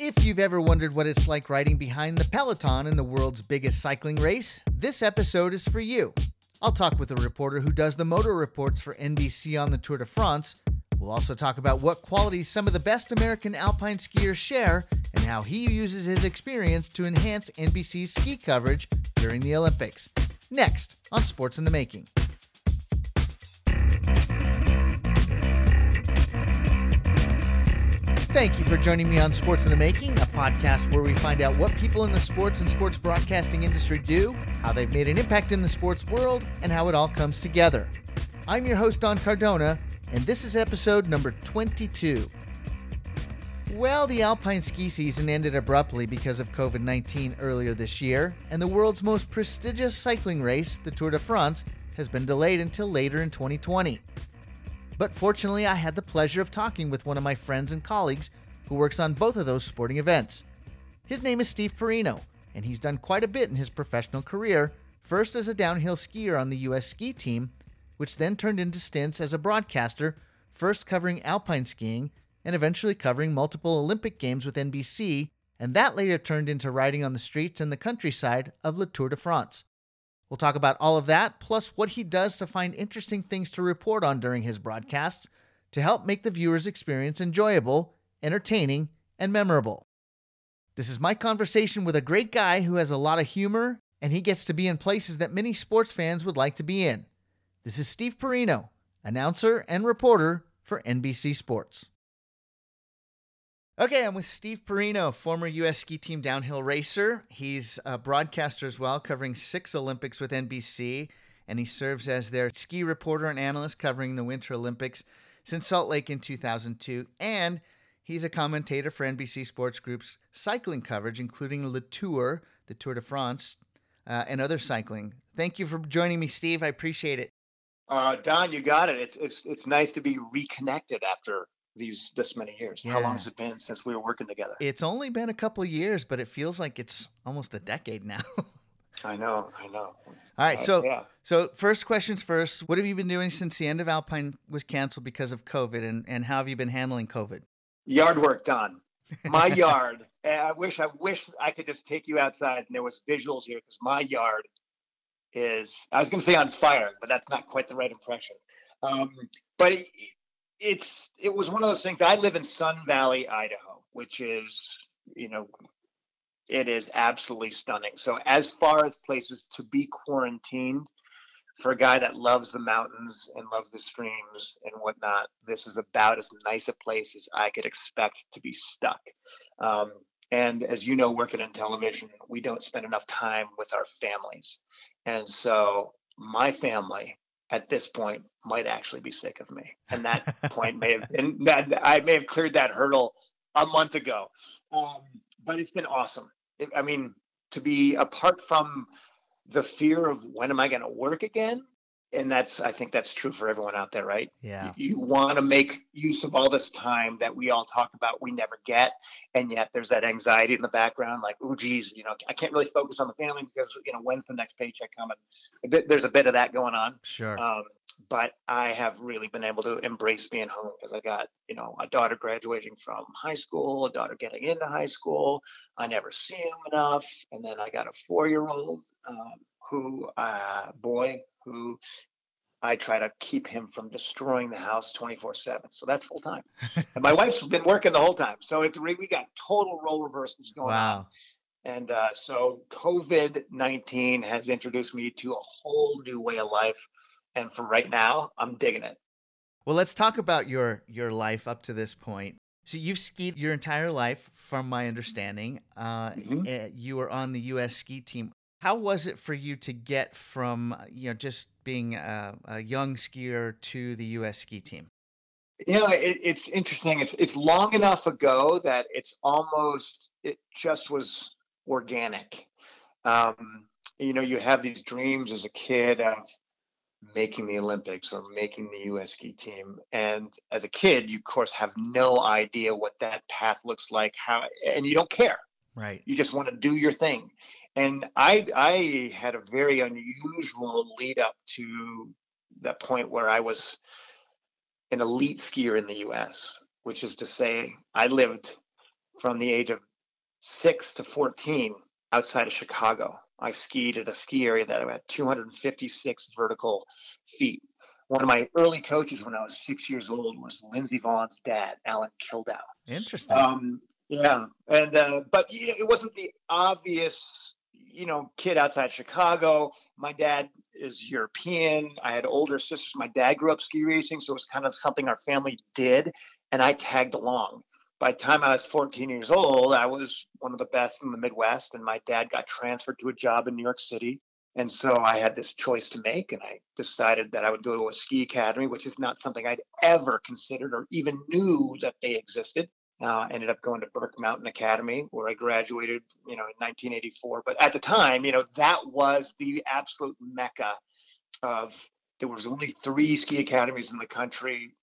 If you've ever wondered what it's like riding behind the peloton in the world's biggest cycling race, this episode is for you. I'll talk with a reporter who does the motor reports for NBC on the Tour de France. We'll also talk about what qualities some of the best American alpine skiers share and how he uses his experience to enhance NBC's ski coverage during the Olympics. Next on Sports in the Making. Thank you for joining me on Sports in the Making, a podcast where we find out what people in the sports and sports broadcasting industry do, how they've made an impact in the sports world, and how it all comes together. I'm your host, Don Cardona, and this is episode number 22. Well, the alpine ski season ended abruptly because of COVID 19 earlier this year, and the world's most prestigious cycling race, the Tour de France, has been delayed until later in 2020. But fortunately, I had the pleasure of talking with one of my friends and colleagues who works on both of those sporting events. His name is Steve Porino, and he's done quite a bit in his professional career, first as a downhill skier on the U.S. ski team, which then turned into stints as a broadcaster, first covering alpine skiing and eventually covering multiple Olympic Games with NBC, and that later turned into riding on the streets and the countryside of Le Tour de France. We'll talk about all of that, plus what he does to find interesting things to report on during his broadcasts to help make the viewer's experience enjoyable, entertaining, and memorable. This is my conversation with a great guy who has a lot of humor, and he gets to be in places that many sports fans would like to be in. This is Steve Porino, announcer and reporter for NBC Sports. Okay, I'm with Steve Porino, former U.S. ski team downhill racer. He's a broadcaster as well, covering six Olympics with NBC, and he serves as their ski reporter and analyst covering the Winter Olympics since Salt Lake in 2002. And he's a commentator for NBC Sports Group's cycling coverage, including Le Tour, the Tour de France, uh, and other cycling. Thank you for joining me, Steve. I appreciate it. Uh, Don, you got it. It's it's it's nice to be reconnected after these this many years. Yeah. How long has it been since we were working together? It's only been a couple of years, but it feels like it's almost a decade now. I know, I know. All right, so uh, yeah. so first questions first. What have you been doing since the end of Alpine was canceled because of COVID, and and how have you been handling COVID? Yard work done. My yard. I wish I wish I could just take you outside and there was visuals here because my yard is. I was going to say on fire, but that's not quite the right impression. Um, but it, it's it was one of those things. I live in Sun Valley, Idaho, which is you know it is absolutely stunning. So as far as places to be quarantined for a guy that loves the mountains and loves the streams and whatnot, this is about as nice a place as I could expect to be stuck. Um, and as you know, working in television, we don't spend enough time with our families. And so my family at this point might actually be sick of me. And that point may have been that I may have cleared that hurdle a month ago. Um, but it's been awesome. It, I mean, to be apart from the fear of when am I going to work again and that's i think that's true for everyone out there right? Yeah. You, you want to make use of all this time that we all talk about we never get and yet there's that anxiety in the background like oh geez you know i can't really focus on the family because you know when's the next paycheck coming? A bit there's a bit of that going on. Sure. Um, but i have really been able to embrace being home because i got you know a daughter graduating from high school a daughter getting into high school. I never see him enough and then i got a four year old um, who uh, boy who I try to keep him from destroying the house 24 7. So that's full time. and my wife's been working the whole time. So it's, we got total role reversals going wow. on. And uh, so COVID 19 has introduced me to a whole new way of life. And for right now, I'm digging it. Well, let's talk about your your life up to this point. So you've skied your entire life, from my understanding. Uh, mm-hmm. Eh, you were on the U.S. ski team. How was it for you to get from you know just being a, a young skier to the U.S. ski team? You know, it, it's interesting. It's it's long enough ago that it's almost it just was organic. Um, you know, you have these dreams as a kid of making the Olympics or making the U.S. ski team, and as a kid, you of course have no idea what that path looks like. How and you don't care. Right. You just want to do your thing and I I had a very unusual lead up to that point where I was an elite skier in the U.S., which is to say, I lived from the age of six to 14 outside of Chicago. I skied at a ski area that had 256 vertical feet. One of my early coaches when I was six years old was Lindsey Vonn's dad, Alan Kildow. Interesting. Um, yeah, and uh, but you know, it wasn't the obvious, you know, kid outside Chicago. My dad is European. I had older sisters. My dad grew up ski racing, so it was kind of something our family did, and I tagged along by the time I was 14 years old, I was one of the best in the Midwest, and my dad got transferred to a job in New York City. And so I had this choice to make, and I decided that I would go to a ski academy, which is not something I'd ever considered or even knew that they existed. Uh, ended up going to Burke Mountain Academy, where I graduated, you know, in 1984. But at the time, you know, that was the absolute mecca of. There was only three ski academies in the country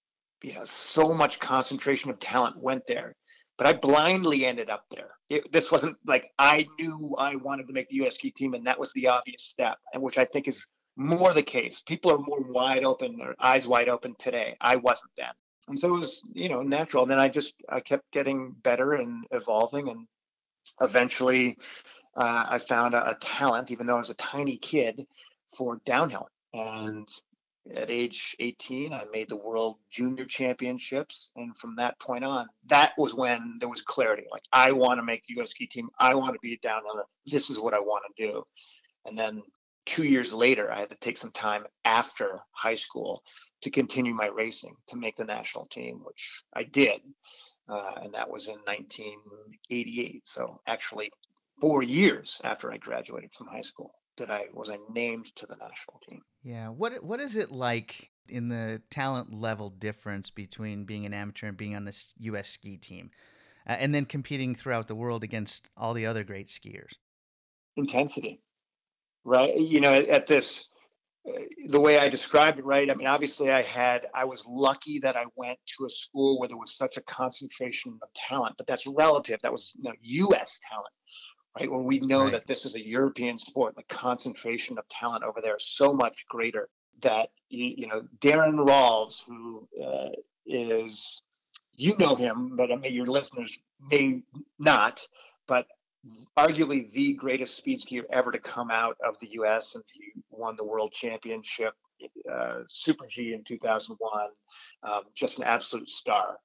you know, so much concentration of talent went there. But I blindly ended up there. It, this wasn't like I knew I wanted to make the US ski team, and that was the obvious step, and which I think is more the case. People are more wide open or eyes wide open today. I wasn't then. And so it was, you know, natural. And then I just I kept getting better and evolving. And eventually uh, I found a, a talent, even though I was a tiny kid, for downhill. And at age 18 i made the world junior championships. And from that point on that was when there was clarity. Like i want to make the us ski team. I want to be a downhiller. This is what i want to do. And then two years later i had to take some time after high school to continue my racing to make the national team which i did uh, and that was in 1988 so actually four years after i graduated from high school that I was I named to the national team. Yeah. What what is it like in the talent level difference between being an amateur and being on this U.S. ski team, uh, and then competing throughout the world against all the other great skiers? Intensity, right? You know, at this. Uh, the way I described it, right? I mean, obviously, I had, I was lucky that I went to a school where there was such a concentration of talent, but that's relative. That was, you know, U.S. talent right? When we know right. that this is a European sport, the concentration of talent over there is so much greater that you, you know Daron Rahlves, who uh, is you know him, but I mean your listeners may not, but arguably the greatest speed skier ever to come out of the U.S. and he won the world championship, uh, Super G in 2001. Um, just an absolute star.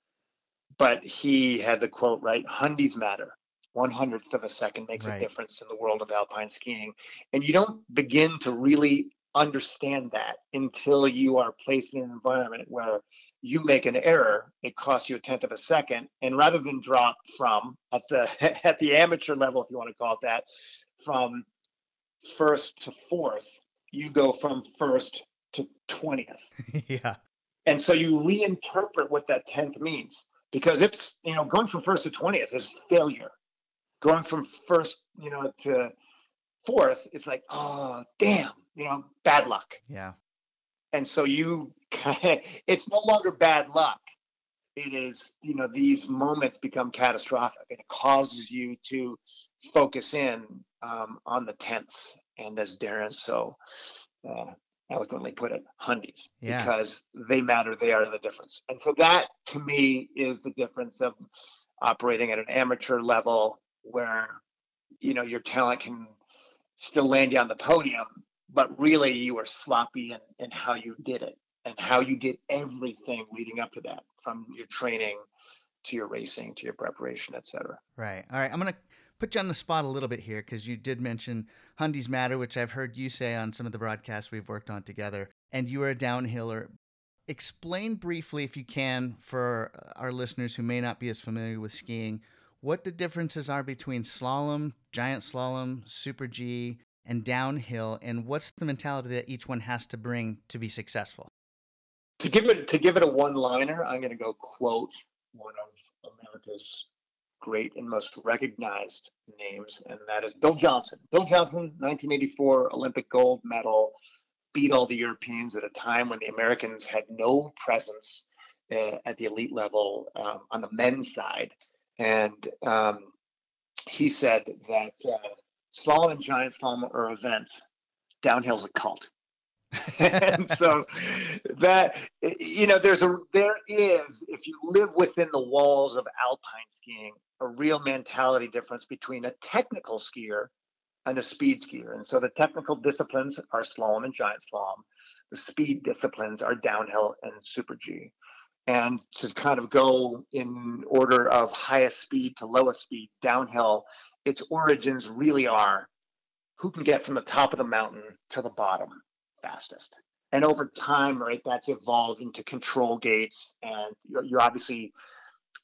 But he had the quote right: "Hundies matter." one hundredth of a second makes right. a difference in the world of alpine skiing. And you don't begin to really understand that until you are placed in an environment where you make an error, it costs you a tenth of a second. And rather than drop from at the at the amateur level, if you want to call it that, from first to fourth, you go from first to twentieth. yeah. And so you reinterpret what that tenth means because it's you know going from first to twentieth is failure going from first, you know, to fourth, it's like, oh, damn, you know, bad luck. Yeah. And so you, it's no longer bad luck. It is, you know, these moments become catastrophic and it causes you to focus in um, on the tenths. And as Daron so uh, eloquently put it, hundies, yeah. because they matter. They are the difference. And so that to me is the difference of operating at an amateur level where you know your talent can still land you on the podium, but really you were sloppy in, in how you did it and how you did everything leading up to that, from your training to your racing to your preparation, etc. Right. All right. I'm gonna put you on the spot a little bit here because you did mention Hundies Matter, which I've heard you say on some of the broadcasts we've worked on together, and you are a downhiller. Explain briefly, if you can, for our listeners who may not be as familiar with skiing, what the differences are between slalom, giant slalom, super G, and downhill, and what's the mentality that each one has to bring to be successful? To give it to give it a one-liner, I'm going to go quote one of America's great and most recognized names, and that is Bill Johnson. Bill Johnson, 1984 Olympic gold medal, beat all the Europeans at a time when the Americans had no presence uh, at the elite level um, on the men's side and um, he said that uh, slalom and giant slalom are events. Downhill's a cult. and so that you know there's a there is if you live within the walls of alpine skiing a real mentality difference between a technical skier and a speed skier. And so the technical disciplines are slalom and giant slalom. The speed disciplines are downhill and super G. And to kind of go in order of highest speed to lowest speed, downhill, its origins really are who can get from the top of the mountain to the bottom fastest. And over time, right, that's evolved into control gates. And you're, you're obviously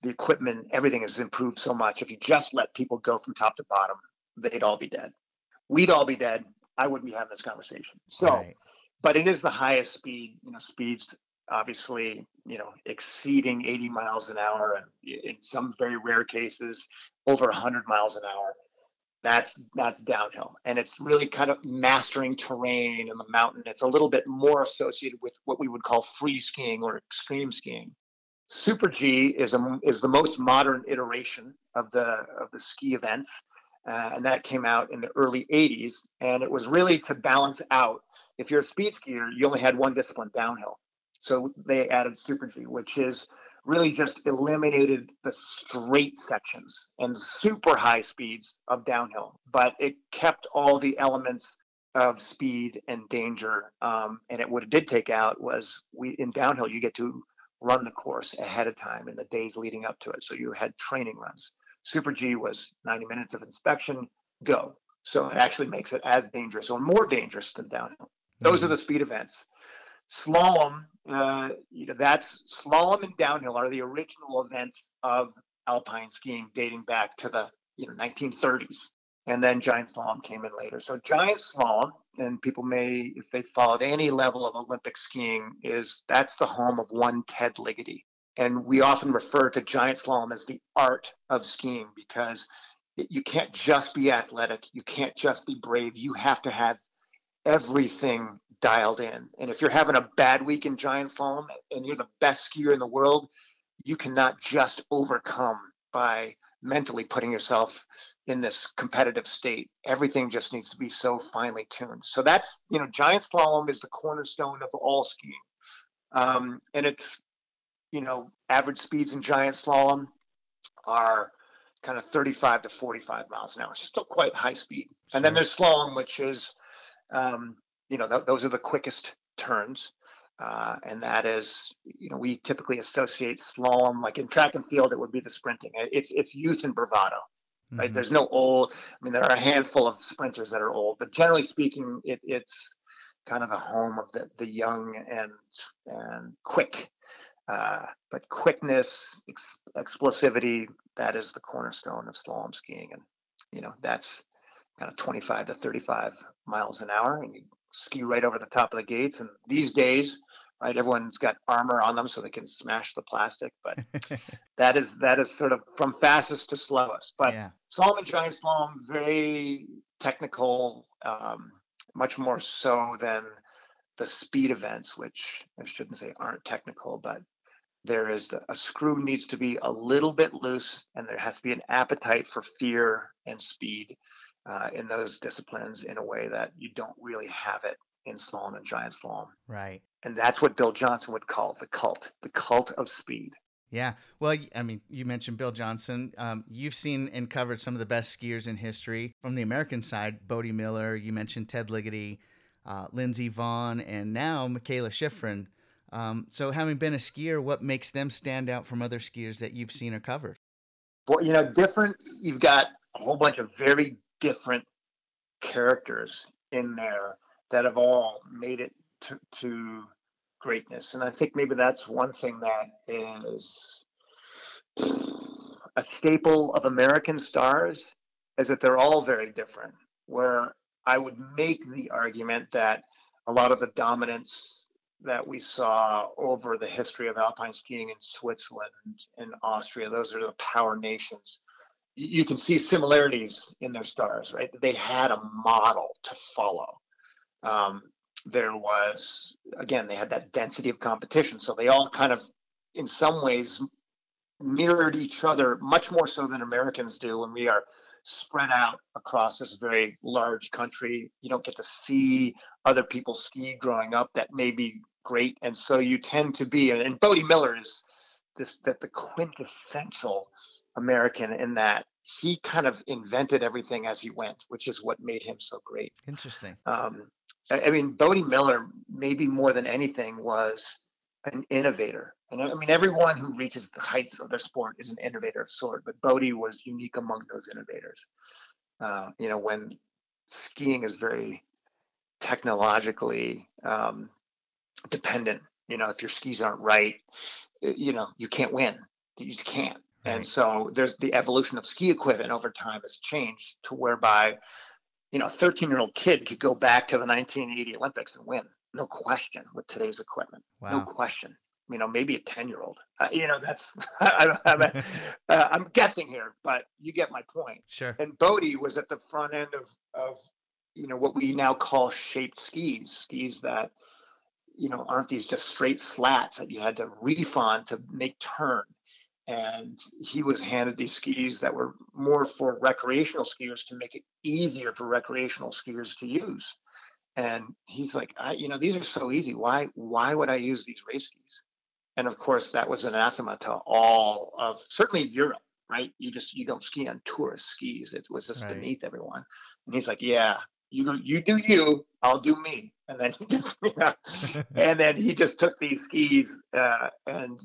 the equipment, everything has improved so much. If you just let people go from top to bottom, they'd all be dead. We'd all be dead. I wouldn't be having this conversation. So, right. but it is the highest speed, you know, speeds obviously, you know, exceeding 80 miles an hour and in some very rare cases over 100 miles an hour. That's that's downhill, and it's really kind of mastering terrain in the mountain. It's a little bit more associated with what we would call free skiing or extreme skiing. Super G is a, is the most modern iteration of the of the ski events, uh, and that came out in the early 80s. And it was really to balance out. If you're a speed skier, you only had one discipline, downhill. So they added Super G, which is really just eliminated the straight sections and super high speeds of downhill, but it kept all the elements of speed and danger. Um, and it what it did take out was we in downhill you get to run the course ahead of time in the days leading up to it. So you had training runs. Super G was 90 minutes of inspection, go. So it actually makes it as dangerous or more dangerous than downhill. Those mm-hmm. are the speed events. Slalom, uh, you know, that's slalom and downhill are the original events of alpine skiing dating back to the you know 1930s and then giant slalom came in later. So giant slalom, and people may, if they followed any level of Olympic skiing, is that's the home of one Ted Ligety. And we often refer to giant slalom as the art of skiing because you can't just be athletic, you can't just be brave, you have to have everything dialed in. And if you're having a bad week in giant slalom and you're the best skier in the world, you cannot just overcome by mentally putting yourself in this competitive state. Everything just needs to be so finely tuned. So that's, you know, giant slalom is the cornerstone of all skiing. Um, and it's, you know, average speeds in giant slalom are kind of 35 to 45 miles an hour. It's still quite high speed. And then there's slalom, which is, um, you know, th- those are the quickest turns. Uh, and that is, you know, we typically associate slalom, like in track and field, it would be the sprinting. It's it's youth and bravado, right? Mm-hmm. There's no old. I mean, there are a handful of sprinters that are old, but generally speaking, it, it's kind of the home of the the young and and quick. Uh, but quickness, ex- explosivity, that is the cornerstone of slalom skiing, and you know that's kind of 25 to 35 miles an hour, and you ski right over the top of the gates. And these days, right, everyone's got armor on them so they can smash the plastic. But that is that is sort of from fastest to slowest. But yeah. slalom and giant slalom, very technical, um, much more so than the speed events, which I shouldn't say aren't technical, but there is the, a screw needs to be a little bit loose, and there has to be an appetite for fear and speed uh, in those disciplines in a way that you don't really have it in slalom and giant slalom. Right. And that's what Bill Johnson would call the cult, the cult of speed. Yeah. Well, I mean, you mentioned Bill Johnson. Um, you've seen and covered some of the best skiers in history from the American side. Bode Miller. You mentioned Ted Ligety, uh, Lindsey Vonn, and now Mikaela Shiffrin. Um, so, having been a skier, what makes them stand out from other skiers that you've seen or covered? Well, you know, different. You've got a whole bunch of very different characters in there that have all made it to, to greatness. And I think maybe that's one thing that is a staple of American stars is that they're all very different. Where I would make the argument that a lot of the dominance that we saw over the history of alpine skiing in Switzerland and Austria, those are the power nations you can see similarities in their stars, right? They had a model to follow. Um, there was, again, they had that density of competition. So they all kind of, in some ways, mirrored each other much more so than Americans do when we are spread out across this very large country. You don't get to see other people ski growing up that may be great. And so you tend to be, and Bode Miller is this, that the quintessential American in that he kind of invented everything as he went, which is what made him so great. Interesting. Um, I, I mean, Bode Miller, maybe more than anything, was an innovator. And I mean, everyone who reaches the heights of their sport is an innovator of sort, but Bode was unique among those innovators. Uh, you know, when skiing is very technologically um, dependent, you know, if your skis aren't right, you know, you can't win. You just can't. Right. And so there's the evolution of ski equipment over time has changed to whereby, you know, a 13 year old kid could go back to the 1980 Olympics and win no question with today's equipment. Wow. No question. You know, maybe a 10 year old. Uh, you know, that's, I, am uh, I'm guessing here, but you get my point. Sure. And Bode was at the front end of, of, you know, what we now call shaped skis, skis that, you know, aren't these just straight slats that you had to reef on to make turn. And he was handed these skis that were more for recreational skiers to make it easier for recreational skiers to use. And he's like I, you know these are so easy. Why why would i use these race skis? And of course that was anathema to all of certainly europe right? You just you don't ski on tourist skis. It was just right. beneath everyone. And he's like yeah you go you do you i'll do me. And then he just you know, and then he just took these skis uh, and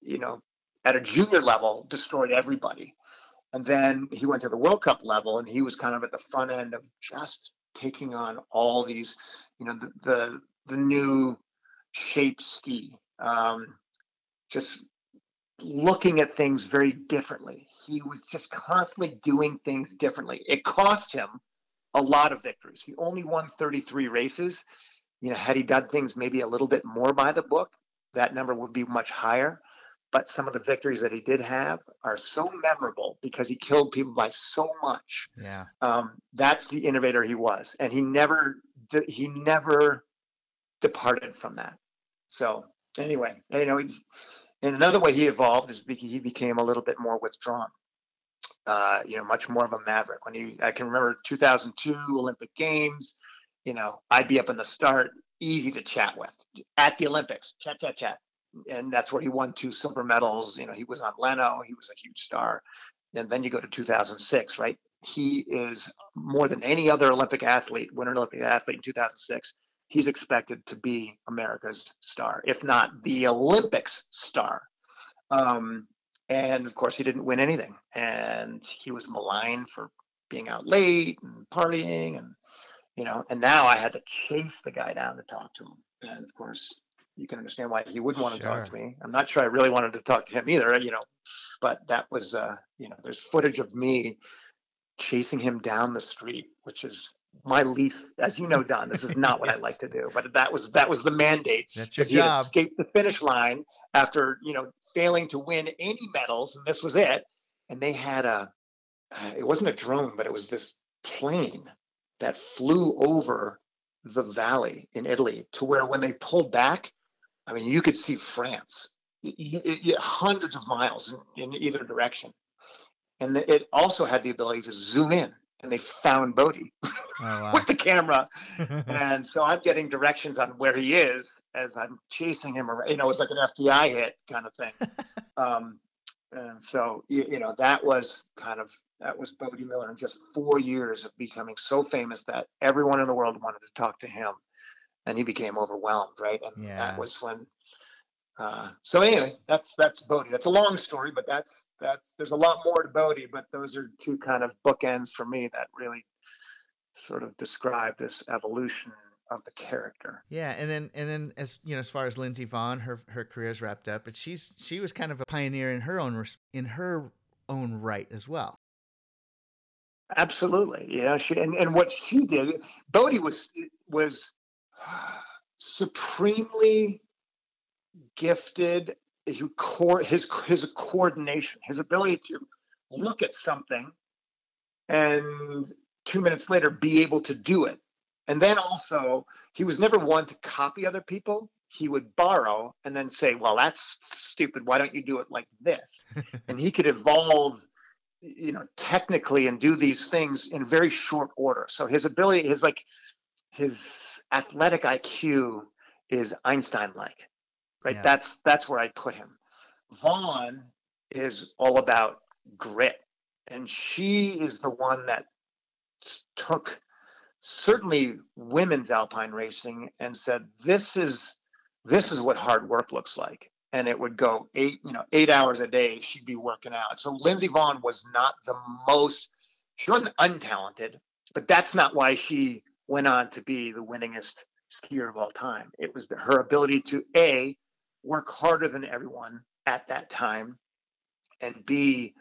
you know at a junior level destroyed everybody and then he went to the world cup level and he was kind of at the front end of just taking on all these, you know, the the, the new shape ski. Um, just looking at things very differently. He was just constantly doing things differently. It cost him a lot of victories. He only won 33 races. You know, had he done things maybe a little bit more by the book, that number would be much higher but some of the victories that he did have are so memorable because he killed people by so much. Yeah. Um, that's the innovator he was, and he never he never departed from that. So anyway, you know, and another way he evolved is because he became a little bit more withdrawn. Uh, you know, much more of a maverick. When he, I can remember 2002 Olympic Games. You know, I'd be up in the start, easy to chat with at the Olympics. Chat, chat, chat and that's where he won two silver medals. You know, he was on Leno, he was a huge star. And then you go to 2006, right? He is more than any other Olympic athlete, winter Olympic athlete in 2006. He's expected to be America's star, if not the Olympics star. Um, and of course, he didn't win anything, and he was maligned for being out late and partying, and you know. And now I had to chase the guy down to talk to him, and of course, you can understand why he wouldn't want to sure. talk to me. I'm not sure I really wanted to talk to him either, you know, but that was, uh, you know, there's footage of me chasing him down the street, which is my least, as you know, Don, this is not what yes. I like to do, but that was, that was the mandate. That's your job. he escaped the finish line after, you know, failing to win any medals. And this was it. And they had a, uh, it wasn't a drone, but it was this plane that flew over the valley in Italy to where when they pulled back, I mean, you could see France, you, you, hundreds of miles in, in, either direction. And it also had the ability to zoom in, and they found Bode oh, wow. with the camera. and so I'm getting directions on where he is as I'm chasing him around. You know, it was like an FBI hit kind of thing. um, and so, you, you, know, that was kind of that was Bode Miller in just four years of becoming so famous that everyone in the world wanted to talk to him and he became overwhelmed, right? And yeah. that was when. Uh, so anyway, that's that's Bode. That's a long story, but that's that's there's a lot more to Bode. But those are two kind of bookends for me that really sort of describe this evolution of the character. Yeah, and then and then as you know, as far as Lindsey Vonn, her her career's wrapped up, but she's she was kind of a pioneer in her own in her own right as well. Absolutely, you know, she and, and what she did, Bode was was supremely gifted his, his his coordination, his ability to look at something and two minutes later be able to do it. And then also, he was never one to copy other people. He would borrow and then say, "Well, that's stupid. Why don't you do it like this?" and he could evolve, you know, technically and do these things in very short order. So his ability, his like, his athletic IQ is Einstein like, right? Yeah. That's that's where I put him. Vonn is all about grit. And she is the one that took certainly women's alpine racing and said, this is this is what hard work looks like. And it would go eight, you know, eight hours a day. She'd be working out. So Lindsey Vonn was not the most, she wasn't untalented, but that's not why she went on to be the winningest skier of all time. It was her ability to A, work harder than everyone at that time, and B,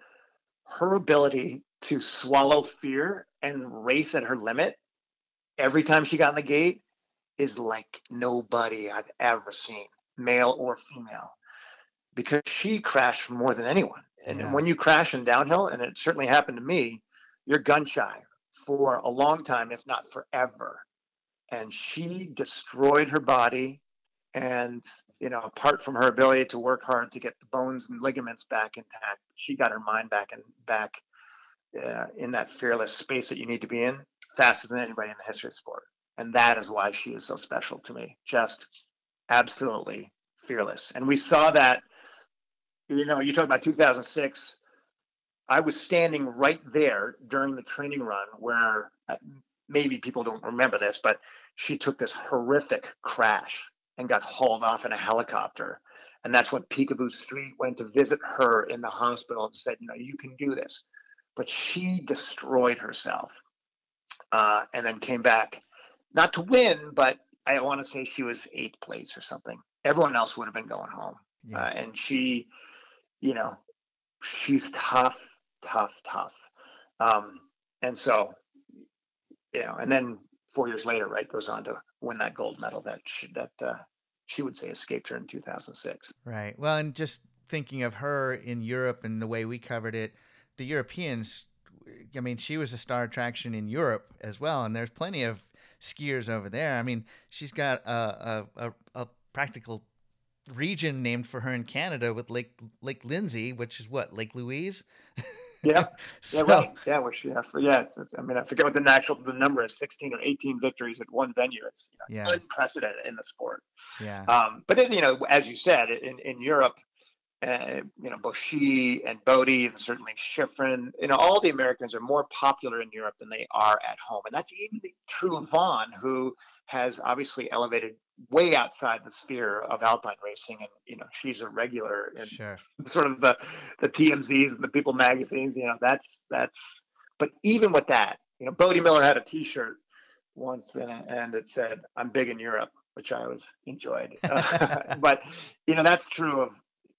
her ability to swallow fear and race at her limit every time she got in the gate is like nobody I've ever seen, male or female, because she crashed more than anyone. And yeah. when you crash in downhill, and it certainly happened to me, you're gun shy for a long time, if not forever. And she destroyed her body. And, you know, apart from her ability to work hard to get the bones and ligaments back intact, she got her mind back and back uh, in that fearless space that you need to be in faster than anybody in the history of sport. And that is why she is so special to me. Just absolutely fearless. And we saw that, you know, you talk about 2006 I was standing right there during the training run where uh, maybe people don't remember this, but she took this horrific crash and got hauled off in a helicopter. And that's when Picabo Street went to visit her in the hospital and said, you know, you can do this. But she destroyed herself uh, and then came back, not to win, but I want to say she was eighth place or something. Everyone else would have been going home. Yeah. Uh, and she, you know, she's tough tough, tough. Um, and so, you know, and then four years later, right, goes on to win that gold medal that she, that uh, she would say escaped her in 2006. Right. Well, and just thinking of her in Europe and the way we covered it, the Europeans. I mean, she was a star attraction in Europe as well, and there's plenty of skiers over there. I mean, she's got a a, a, a practical region named for her in Canada with Lake Lake Lindsey, which is what Lake Louise. Yeah, so, yeah, right. Yeah, which yeah, for, yeah. I mean, I forget what the actual the number is, sixteen or eighteen victories at one venue. It's you know, yeah. unprecedented in the sport. Yeah. Um, but then you know, as you said, in in Europe, uh, you know, Boschie and Bode and certainly Shiffrin, you know, all the Americans are more popular in Europe than they are at home, and that's even true of Vonn, who has obviously elevated way outside the sphere of alpine racing. And you know she's a regular in sure. sort of the the tmz's and the people magazines you know that's that's but even with that you know Bode miller had a t-shirt once and, and it said i'm big in europe which i always enjoyed. Uh, but you know that's true of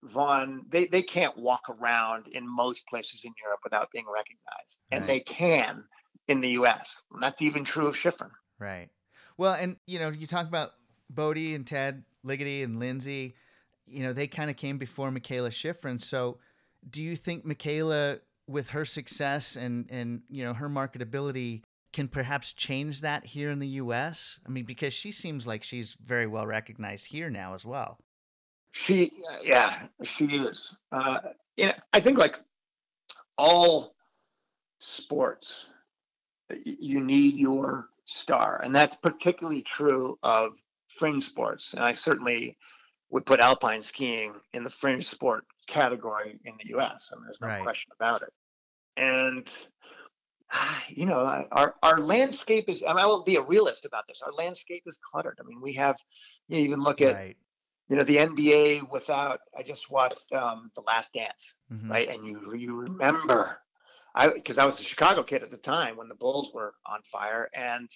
Vonn, they, they can't walk around in most places in Europe without being recognized. And right. they can in the US. And that's even true of Shiffrin. Right. Well, and you know, you talk about Bode and Ted Ligety and Lindsey, you know, they kind of came before Mikaela Shiffrin. So, do you think Mikaela, with her success and and you know her marketability, can perhaps change that here in the U.S.? I mean, because she seems like she's very well recognized here now as well. She, yeah, she is. Uh, you know, I think like all sports, you need your star, and that's particularly true of fringe sports, and I certainly would put alpine skiing in the fringe sport category in the U.S. I mean, there's no right. question about it. And you know, our our landscape is. I, mean, I will be a realist about this. Our landscape is cluttered. I mean, we have. You know, even look at. Right. You know the NBA without. I just watched um, the Last Dance, mm-hmm. right? And you you remember I because I was a Chicago kid at the time when the Bulls were on fire, and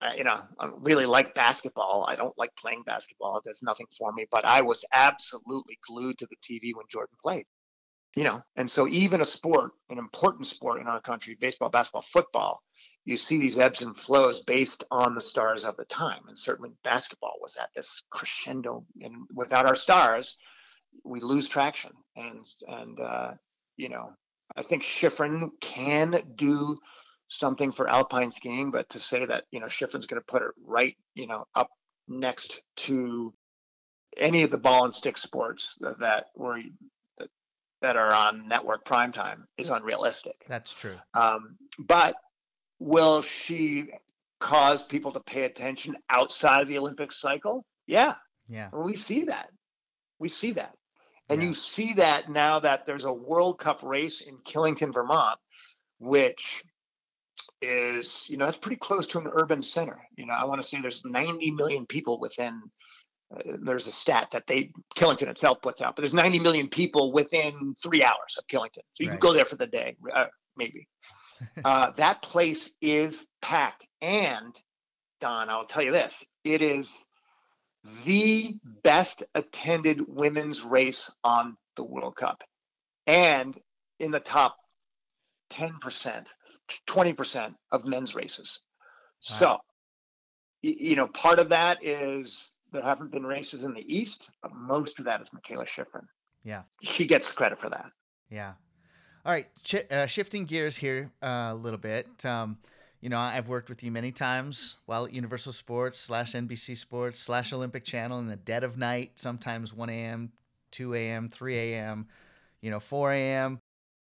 uh, you know, I really like basketball. I don't like playing basketball. There's nothing for me, but I was absolutely glued to the TV when Jordan played. You know, and so even a sport, an important sport in our country, baseball, basketball, football, you see these ebbs and flows based on the stars of the time. And certainly basketball was at this crescendo. And without our stars, we lose traction. And and uh, you know, I think Shiffrin can do something for alpine skiing, but to say that you know Shiffrin's going to put it right, you know, up next to any of the ball and stick sports that, that were that, that are on network prime time is unrealistic. That's true. Um, but will she cause people to pay attention outside of the Olympic cycle? Yeah. Yeah. we see that. We see that. And Yeah. you see that now that there's a World Cup race in Killington, Vermont, which is, you know, that's pretty close to an urban center. You know, I want to say there's 90 million people within. Uh, there's a stat that they Killington itself puts out, but there's 90 million people within three hours of Killington, so you Right. can go there for the day, uh, maybe. Uh, that place is packed, and Don, I'll tell you this: it is the best attended women's race on the World Cup, and in the top 10%, 20% of men's races. So, you know, part of that is there haven't been races in the East, but most of that is Mikaela Shiffrin. Yeah. She gets credit for that. Yeah. All right. Ch- uh, shifting gears here uh, a little bit. Um, you know, I've worked with you many times while at Universal Sports slash NBC Sports slash Olympic Channel in the dead of night, sometimes 1 a.m., 2 a.m., 3 a.m., you know, 4 a.m.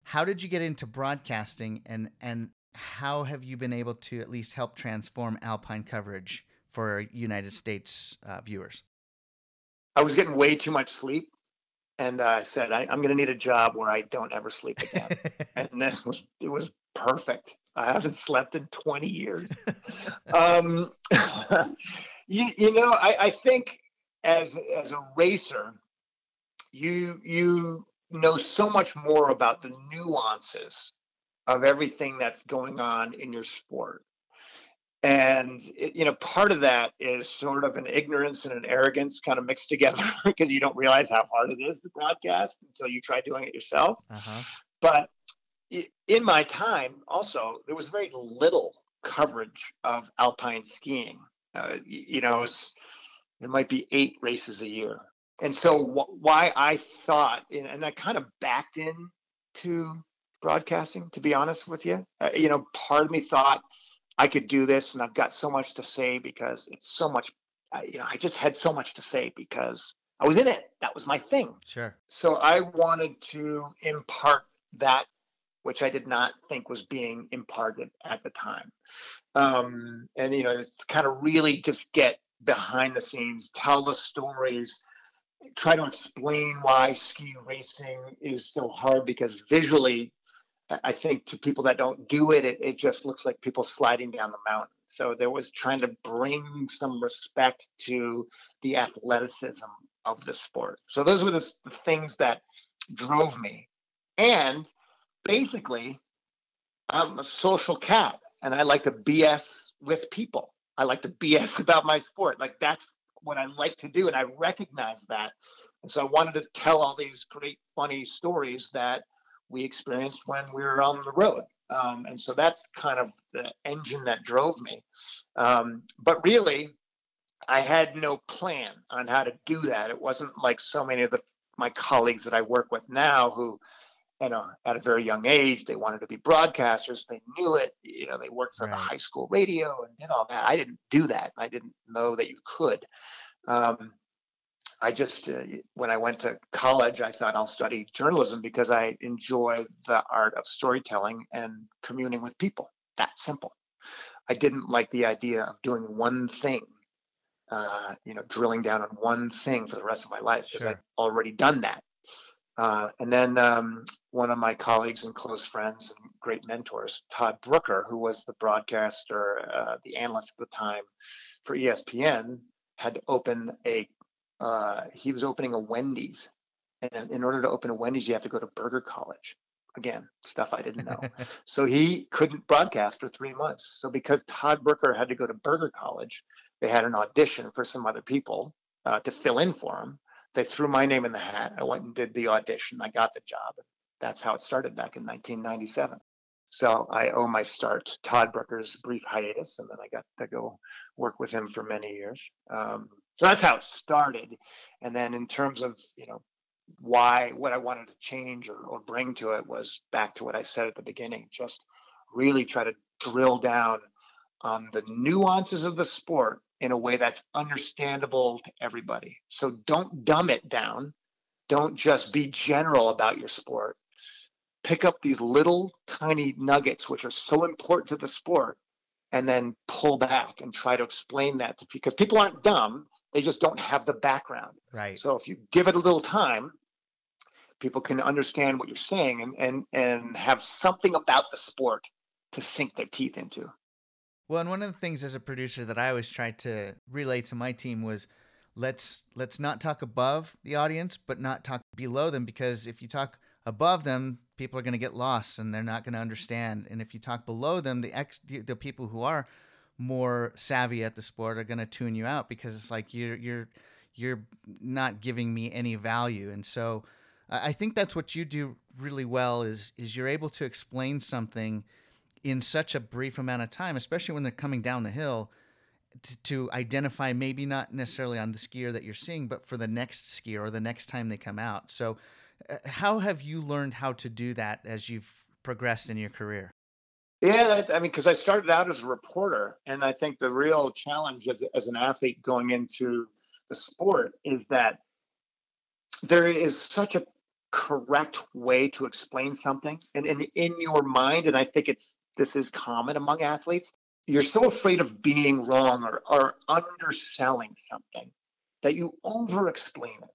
How did you get into broadcasting and, and how have you been able to at least help transform Alpine coverage for United States uh, viewers? I was getting way too much sleep. And uh, I said, I, I'm going to need a job where I don't ever sleep again. and this was, it was perfect. I haven't slept in 20 years. um, you, you know, I, I think as as a racer, you you know so much more about the nuances of everything that's going on in your sport. And it, you know, part of that is sort of an ignorance and an arrogance kind of mixed together because you don't realize how hard it is to broadcast until you try doing it yourself. uh-huh. But in my time, also, there was very little coverage of alpine skiing. Uh, you know, it there might be eight races a year. And so, wh- why I thought, and and I kind of backed in to broadcasting, to be honest with you. Uh, you know, part of me thought I could do this, and I've got so much to say because it's so much. I- You know, I just had so much to say because I was in it. That was my thing Sure. so I wanted to impart that which I did not think was being imparted at the time. Um, and you know, it's kind of really just get behind the scenes, tell the stories, try to explain why ski racing is so hard because visually I- think to people that don't do it, it, it just looks like people sliding down the mountain. So there was trying to bring some respect to the athleticism of the sport. So those were the, the things that drove me. And basically, I'm a social cat and I like to BS with people. I like to BS about my sport. Like that's what I like to do. And I recognize that. And so I wanted to tell all these great, funny stories that we experienced when we were on the road. Um, and so that's kind of the engine that drove me. Um, but really, I had no plan on how to do that. It wasn't like so many of the my colleagues that I work with now who, you know, at a very young age, they wanted to be broadcasters. They knew it. You know, they worked for the high school radio and did all that. I didn't do that. I didn't know that you could. Um, I just, uh, when I went to college, I thought I'll study journalism because I enjoy the art of storytelling and communing with people. That simple. I didn't like the idea of doing one thing, uh, you know, drilling down on one thing for the rest of my life because Sure. I'd already done that. Uh, and then um, one of my colleagues and close friends and great mentors, Todd Brooker, who was the broadcaster, uh, the analyst at the time for ESPN, had to open a. Uh, he was opening a Wendy's, and in order to open a Wendy's, you have to go to Burger College. Again, stuff I didn't know. So he couldn't broadcast for three months. So because Todd Brooker had to go to Burger College, they had an audition for some other people uh, to fill in for him. They threw my name in the hat. I went and did the audition. I got the job. That's how it started back in 1997. So I owe my start to Todd Brooker's brief hiatus, and then I got to go work with him for many years. Um, so that's how it started. And then in terms of you know why what I wanted to change or, or bring to it was back to what I said at the beginning, just really try to drill down on the nuances of the sport in a way that's understandable to everybody. So don't dumb it down. Don't just be general about your sport. Pick up these little tiny nuggets which are so important to the sport and then pull back and try to explain that to because people aren't dumb, they just don't have the background. Right. So if you give it a little time, people can understand what you're saying and and and have something about the sport to sink their teeth into. Well, and one of the things as a producer that I always tried to relay to my team was let's let's not talk above the audience, but not talk below them because if you talk above them, people are going to get lost and they're not going to understand. And if you talk below them, the ex the, the people who are more savvy at the sport are going to tune you out because it's like you're you're you're not giving me any value. And so I think that's what you do really well is is you're able to explain something in such a brief amount of time, especially when they're coming down the hill, to, to, identify maybe not necessarily on the skier that you're seeing, but for the next skier or the next time they come out. So, uh, how have you learned how to do that as you've progressed in your career? Yeah, I mean, because I started out as a reporter, and I think the real challenge as, as an athlete going into the sport is that there is such a correct way to explain something and, and in your mind and i think it's this is common among athletes you're so afraid of being wrong or, or underselling something that you over explain it.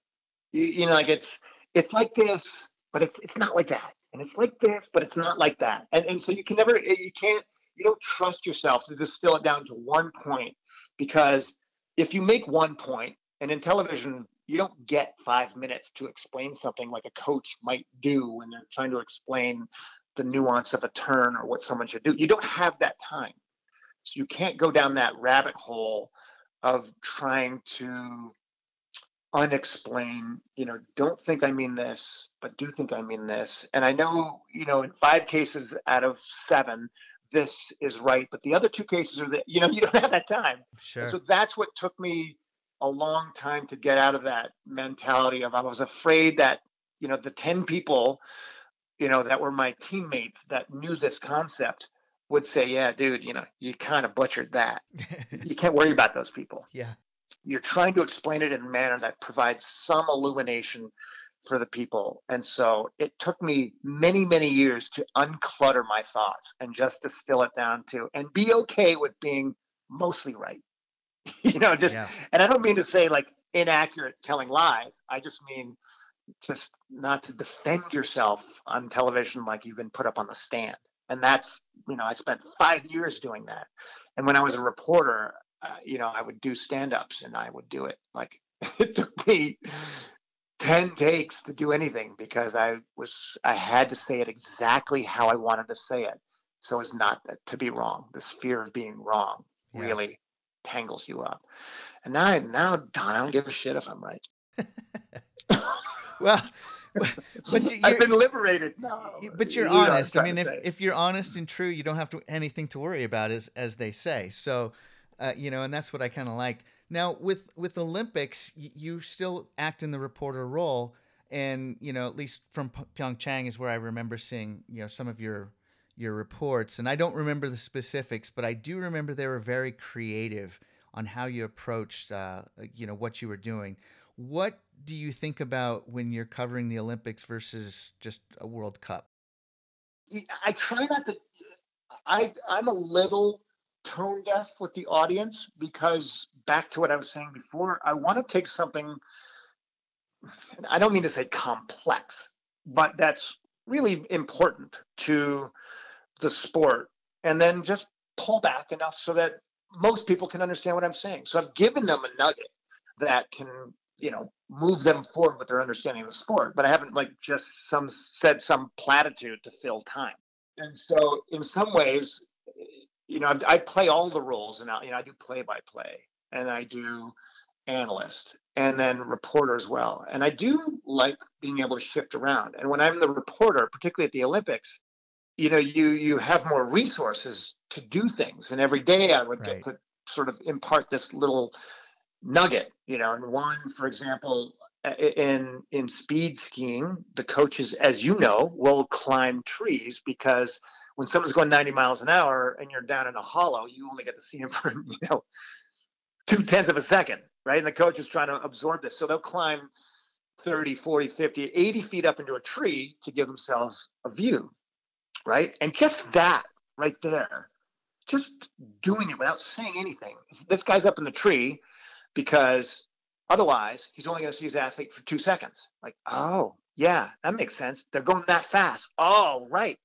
You, you know like it's it's like this but it's it's not like that and it's like this but it's not like that and, and so you can never eh, you can't you don't trust yourself to distill it down to one point because if you make one point and in television you don't get five minutes to explain something like a coach might do when they're trying to explain the nuance of a turn or what someone should do. You don't have that time. So you can't go down that rabbit hole of trying to unexplain, you know, don't think I mean this, but do think I mean this. And I know, you know, in five cases out of seven, this is right, but the other two cases are that, you know, you don't have that time. Sure. so that's what took me a long time to get out of that mentality of I was afraid that you know the 10 people you know that were my teammates that knew this concept would say yeah dude you know you kind of butchered that you can't worry about those people yeah you're trying to explain it in a manner that provides some illumination for the people and so it took me many many years to unclutter my thoughts and just distill it down to and be okay with being mostly right you know, just yeah. and I don't mean to say like inaccurate telling lies. I just mean just not to defend yourself on television like you've been put up on the stand. And that's, you know, I spent five years doing that. And when I was a reporter, uh, you know, I would do stand ups and I would do it like it took me 10 takes to do anything because I was, I had to say it exactly how I wanted to say it. So as not to be wrong. This fear of being wrong yeah. really tangles you up. And now, now, Don, I don't give a shit if I'm right. well, but I've been liberated. No, but you're honest. I mean, if, if you're honest and true, you don't have to anything to worry about, as as they say. So, uh, you know, and that's what I kind of liked. Now, with with Olympics, you, you still act in the reporter role, and you know, at least from Pyeongchang is where I remember seeing you know some of your your reports, and I don't remember the specifics, but I do remember they were very creative on how you approached, uh, you know, what you were doing. What do you think about when you're covering the Olympics versus just a World Cup? I try not to. I I'm a little tone deaf with the audience because back to what I was saying before, I want to take something. I don't mean to say complex, but that's really important to the sport and then just pull back enough so that most people can understand what I'm saying. So I've given them a nugget that can, you know, move them forward with their understanding of the sport, but I haven't like just some said some platitude to fill time. And so in some ways, you know, I, I play all the roles and I, you know, I do play by play and I do analyst and then reporter as well. And I do like being able to shift around. And when I'm the reporter, particularly at the Olympics, you know you you have more resources to do things and every day i would right. get to sort of impart this little nugget you know and one for example in in speed skiing the coaches as you know will climb trees because when someone's going 90 miles an hour and you're down in a hollow you only get to see them for you know two tenths of a second right and the coach is trying to absorb this so they'll climb 30 40 50 80 feet up into a tree to give themselves a view right? And just that right there, just doing it without saying anything. This guy's up in the tree because otherwise he's only going to see his athlete for two seconds. Like, oh, Yeah, that makes sense. They're going that fast. Oh, right.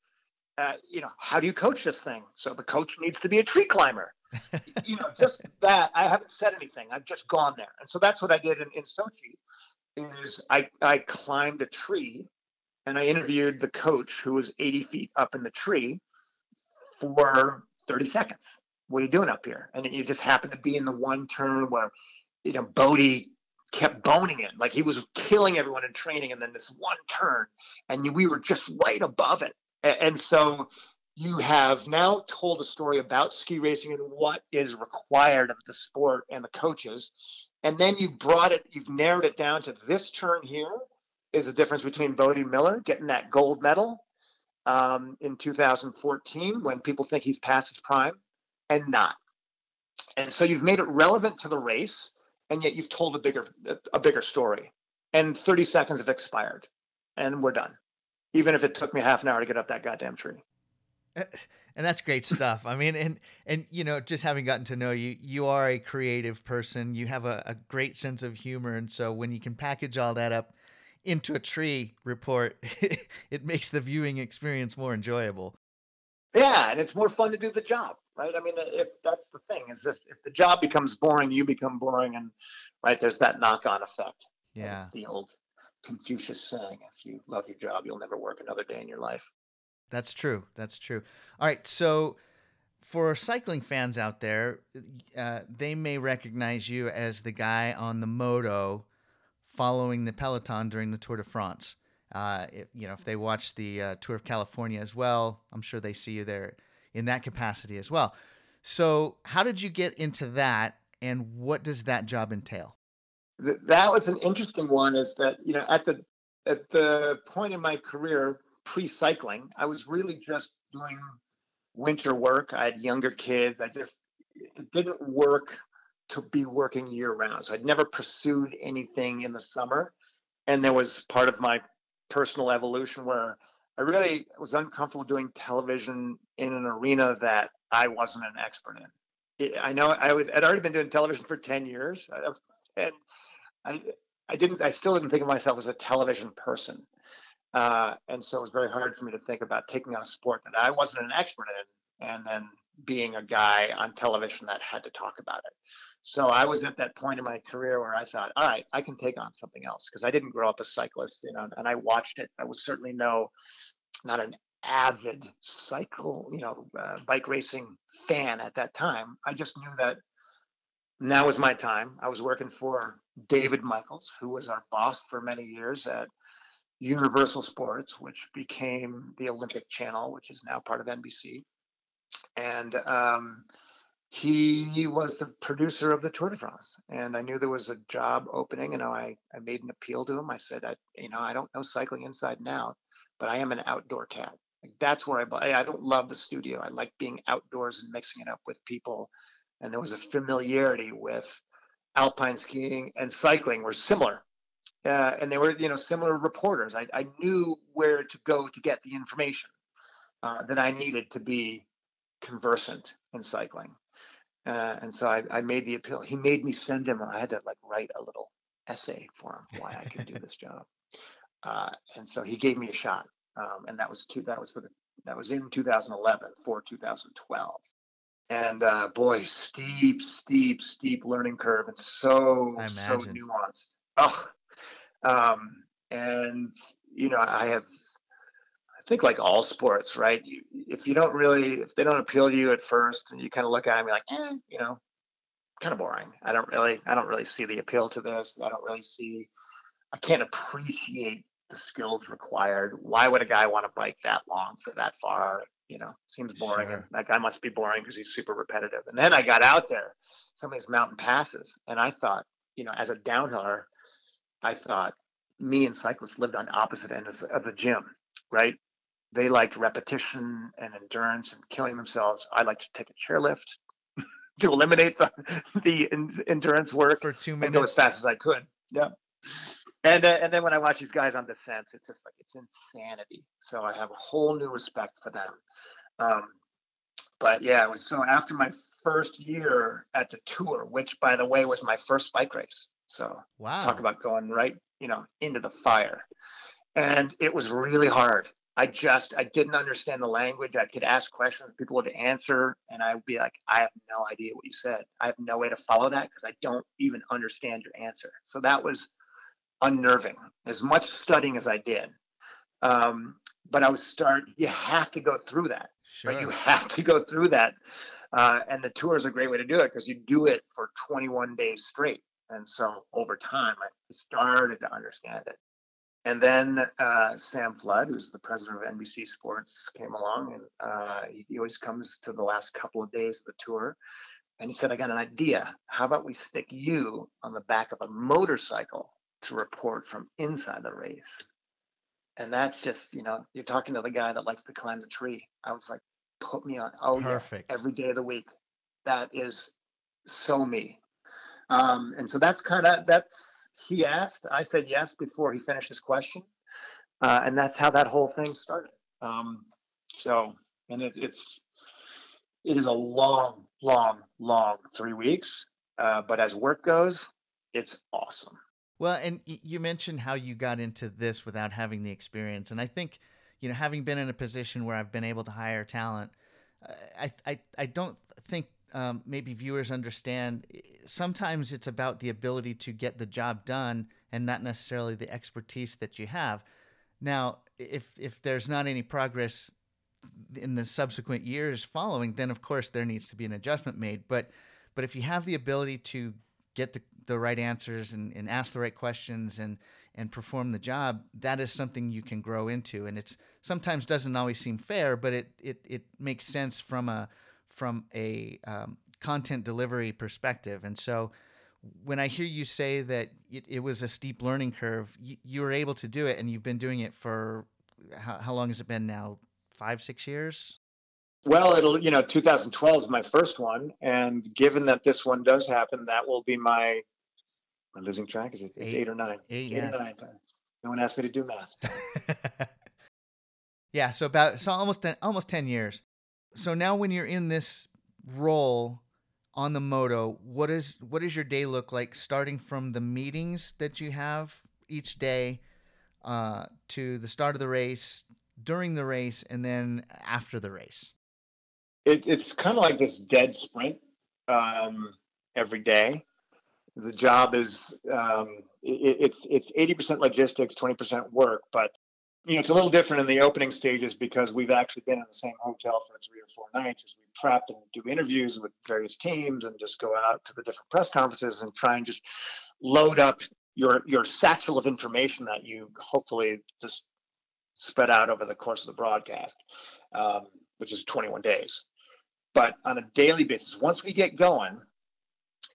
Uh, you know, how do you coach this thing? So the coach needs to be a tree climber. you know, just that. I haven't said anything. I've just gone there, and so that's what I did in, in Sochi. Is I I climbed a tree, and I interviewed the coach who was 80 feet up in the tree for 30 seconds. What are you doing up here? And you just happened to be in the one turn where, you know, Bode kept boning it. Like he was killing everyone in training. And then this one turn, and we were just right above it. And so you have now told a story about ski racing and what is required of the sport and the coaches. And then you've brought it, you've narrowed it down to this turn here is the difference between Bode Miller getting that gold medal um, in 2014 when people think he's past his prime and not. And so you've made it relevant to the race, and yet you've told a bigger a bigger story. And 30 seconds have expired, and we're done. Even if it took me half an hour to get up that goddamn tree. Eh, and that's great stuff. I mean, and and you know, just having gotten to know you, you are a creative person. You have a, a great sense of humor, and so when you can package all that up into a tree report, it makes the viewing experience more enjoyable. Yeah, and it's more fun to do the job, right? I mean, uh, if that's the thing, is if, if the job becomes boring, you become boring, and right there's that knock-on effect. Yeah, it's the old Confucius saying: "If you love your job, you'll never work another day in your life." That's true. That's true. All right, so for cycling fans out there, uh, they may recognize you as the guy on the moto following the peloton during the Tour de France. Uh, it, you know, if they watch the uh, Tour of California as well, I'm sure they see you there in that capacity as well. So, how did you get into that, and what does that job entail? That was an interesting one. Is that you know at the at the point in my career pre-cycling, I was really just doing winter work. I had younger kids. I just it didn't work to be working year round. So I'd never pursued anything in the summer. And there was part of my personal evolution where I really was uncomfortable doing television in an arena that I wasn't an expert in. I know I was I'd already been doing television for 10 years and I I didn't I still didn't think of myself as a television person. Uh, and so it was very hard for me to think about taking on a sport that I wasn't an expert in and then being a guy on television that had to talk about it. So I was at that point in my career where I thought, all right, I can take on something else because I didn't grow up a cyclist, you know, and I watched it. I was certainly no, not an avid cycle, you know, uh, bike racing fan at that time. I just knew that now was my time. I was working for David Michaels, who was our boss for many years at Universal Sports, which became the Olympic Channel, which is now part of NBC. And um, he was the producer of the Tour de France, and I knew there was a job opening. And I, I made an appeal to him. I said, I, you know, I don't know cycling inside and out, but I am an outdoor cat. Like that's where I, I don't love the studio. I like being outdoors and mixing it up with people. And there was a familiarity with alpine skiing and cycling were similar. Uh, and they were, you know, similar reporters. I, I knew where to go to get the information uh, that I needed to be conversant in cycling. Uh, and so I, I, made the appeal. He made me send him. I had to like write a little essay for him why I could do this job. Uh, and so he gave me a shot. Um, and that was two. That was for the. That was in 2011 for 2012. And uh, boy, steep, steep, steep learning curve, and so so nuanced. Oh, um, and you know, I have I think like all sports, right? You, if you don't really, if they don't appeal to you at first, and you kind of look at them, you're like, eh, you know, kind of boring. I don't really, I don't really see the appeal to this. I don't really see, I can't appreciate the skills required. Why would a guy want to bike that long for that far? You know, seems boring. Sure. And that guy must be boring because he's super repetitive. And then I got out there, some of these mountain passes, and I thought, you know, as a downhiller, I thought me and cyclists lived on opposite ends of the gym, right? they liked repetition and endurance and killing themselves. I like to take a chairlift to eliminate the the endurance work for two minutes and go as fast as I could. Yeah. And uh, and then when I watch these guys on descents, it's just like it's insanity. So I have a whole new respect for them. Um, but yeah, it was so after my first year at the tour, which by the way was my first bike race. So wow, talk about going right, you know, into the fire and it was really hard. I just I didn't understand the language. I could ask questions, people would answer, and I would be like, I have no idea what you said. I have no way to follow that because I don't even understand your answer. So that was unnerving. As much studying as I did, um, but I was start. You have to go through that. Sure. Right? You have to go through that, uh, and the tour is a great way to do it because you do it for 21 days straight. And so over time, I started to understand it. And then uh, Sam Flood, who's the president of NBC Sports, came along, and uh, he, he always comes to the last couple of days of the tour. And he said, "I got an idea. How about we stick you on the back of a motorcycle to report from inside the race?" And that's just, you know, you're talking to the guy that likes to climb the tree. I was like, "Put me on. Oh Perfect. yeah, every day of the week. That is so me." Um, and so that's kind of that's he asked. I said yes before he finished his question, uh, and that's how that whole thing started. Um, so, and it, it's it is a long, long, long three weeks. Uh, but as work goes, it's awesome. Well, and you mentioned how you got into this without having the experience, and I think you know having been in a position where I've been able to hire talent, I I, I don't think um, maybe viewers understand sometimes it's about the ability to get the job done and not necessarily the expertise that you have. Now, if if there's not any progress in the subsequent years following, then of course there needs to be an adjustment made. But but if you have the ability to get the, the right answers and, and ask the right questions and and perform the job, that is something you can grow into. And it's sometimes doesn't always seem fair, but it it, it makes sense from a from a um, content delivery perspective. And so when I hear you say that it, it was a steep learning curve, you, you, were able to do it and you've been doing it for how, how long has it been now? Five, six years? Well, it'll, you know, 2012 is my first one. And given that this one does happen, that will be my, my losing track. Is it, it's eight, eight or nine? Eight, yeah. or nine. No one asked me to do math. yeah. So about, so almost, ten, almost 10 years so now when you're in this role on the moto, what is what does your day look like starting from the meetings that you have each day uh, to the start of the race, during the race, and then after the race? It, it's kind of like this dead sprint um, every day. The job is um, it, it's it's eighty percent logistics, twenty percent work, but you know, it's a little different in the opening stages because we've actually been in the same hotel for three or four nights as we prep and do interviews with various teams and just go out to the different press conferences and try and just load up your your satchel of information that you hopefully just spread out over the course of the broadcast, um, which is 21 days. But on a daily basis, once we get going,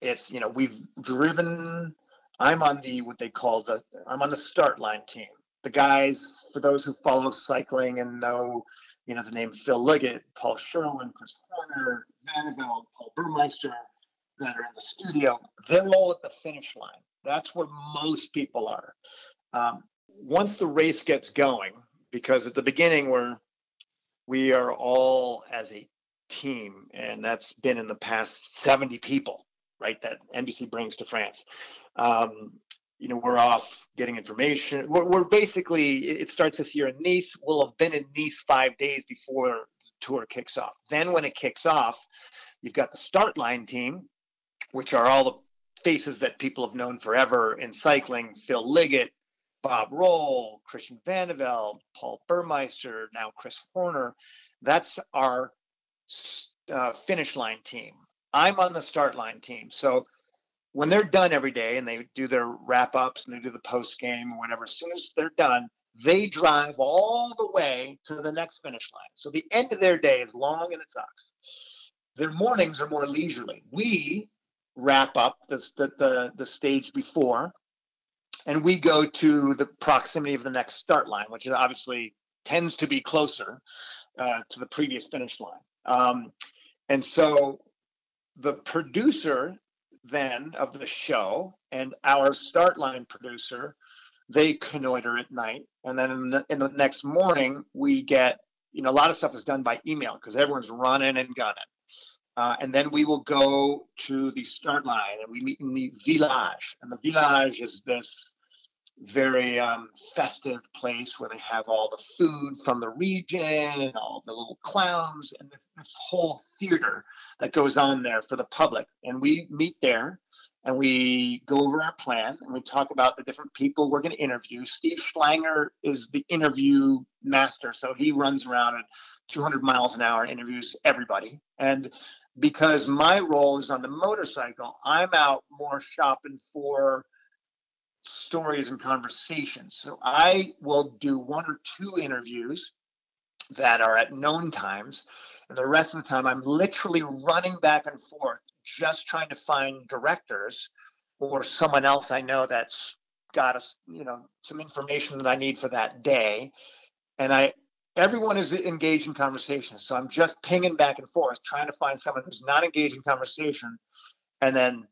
it's you know we've driven. I'm on the what they call the I'm on the start line team the guys, for those who follow cycling and know, you know, the name Phil Liggett, Paul Sherwen, Chris Horner, Vande Velde, Paul Burmeister, that are in the studio, they're all at the finish line. That's where most people are. Um, once the race gets going, because at the beginning we're we are all as a team, and that's been in the past 70 people, right? That NBC brings to France. Um, you know, we're off getting information. We're, we're basically, it starts this year in Nice. We'll have been in Nice five days before the tour kicks off. Then, when it kicks off, you've got the start line team, which are all the faces that people have known forever in cycling Phil Liggett, Bob Roll, Christian Vande Velde, Paul Burmeister, now Chris Horner. That's our uh, finish line team. I'm on the start line team. So when they're done every day and they do their wrap ups and they do the post game or whatever, as soon as they're done, they drive all the way to the next finish line. So the end of their day is long and it sucks. Their mornings are more leisurely. We wrap up the, the, the, the stage before and we go to the proximity of the next start line, which is obviously tends to be closer uh, to the previous finish line. Um, and so the producer then of the show and our start line producer they connoiter at night. And then in the, in the next morning we get you know a lot of stuff is done by email because everyone's running and gunning. Uh, and then we will go to the start line and we meet in the village. And the village is this very um, festive place where they have all the food from the region and all the little clowns and this, this whole theater that goes on there for the public. And we meet there and we go over our plan and we talk about the different people we're going to interview. Steve Schlanger is the interview master, so he runs around at 200 miles an hour and interviews everybody. And because my role is on the motorcycle, I'm out more shopping for stories and conversations. So I will do one or two interviews that are at known times. And the rest of the time, I'm literally running back and forth, just trying to find directors or someone else I know that's got us, you know, some information that I need for that day. And I, everyone is engaged in conversation. So I'm just pinging back and forth, trying to find someone who's not engaged in conversation and then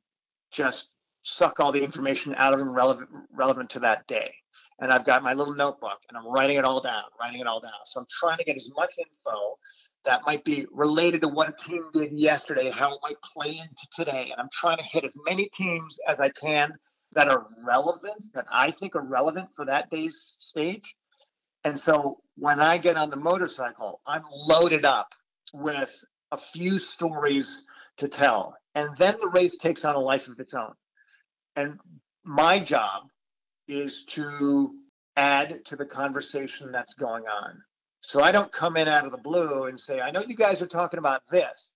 just suck all the information out of them relevant relevant to that day. And I've got my little notebook and I'm writing it all down, writing it all down. So I'm trying to get as much info that might be related to what a team did yesterday, how it might play into today. And I'm trying to hit as many teams as I can that are relevant, that I think are relevant for that day's stage. And so when I get on the motorcycle, I'm loaded up with a few stories to tell. And then the race takes on a life of its own. And my job is to add to the conversation that's going on. So I don't come in out of the blue and say, I know you guys are talking about this,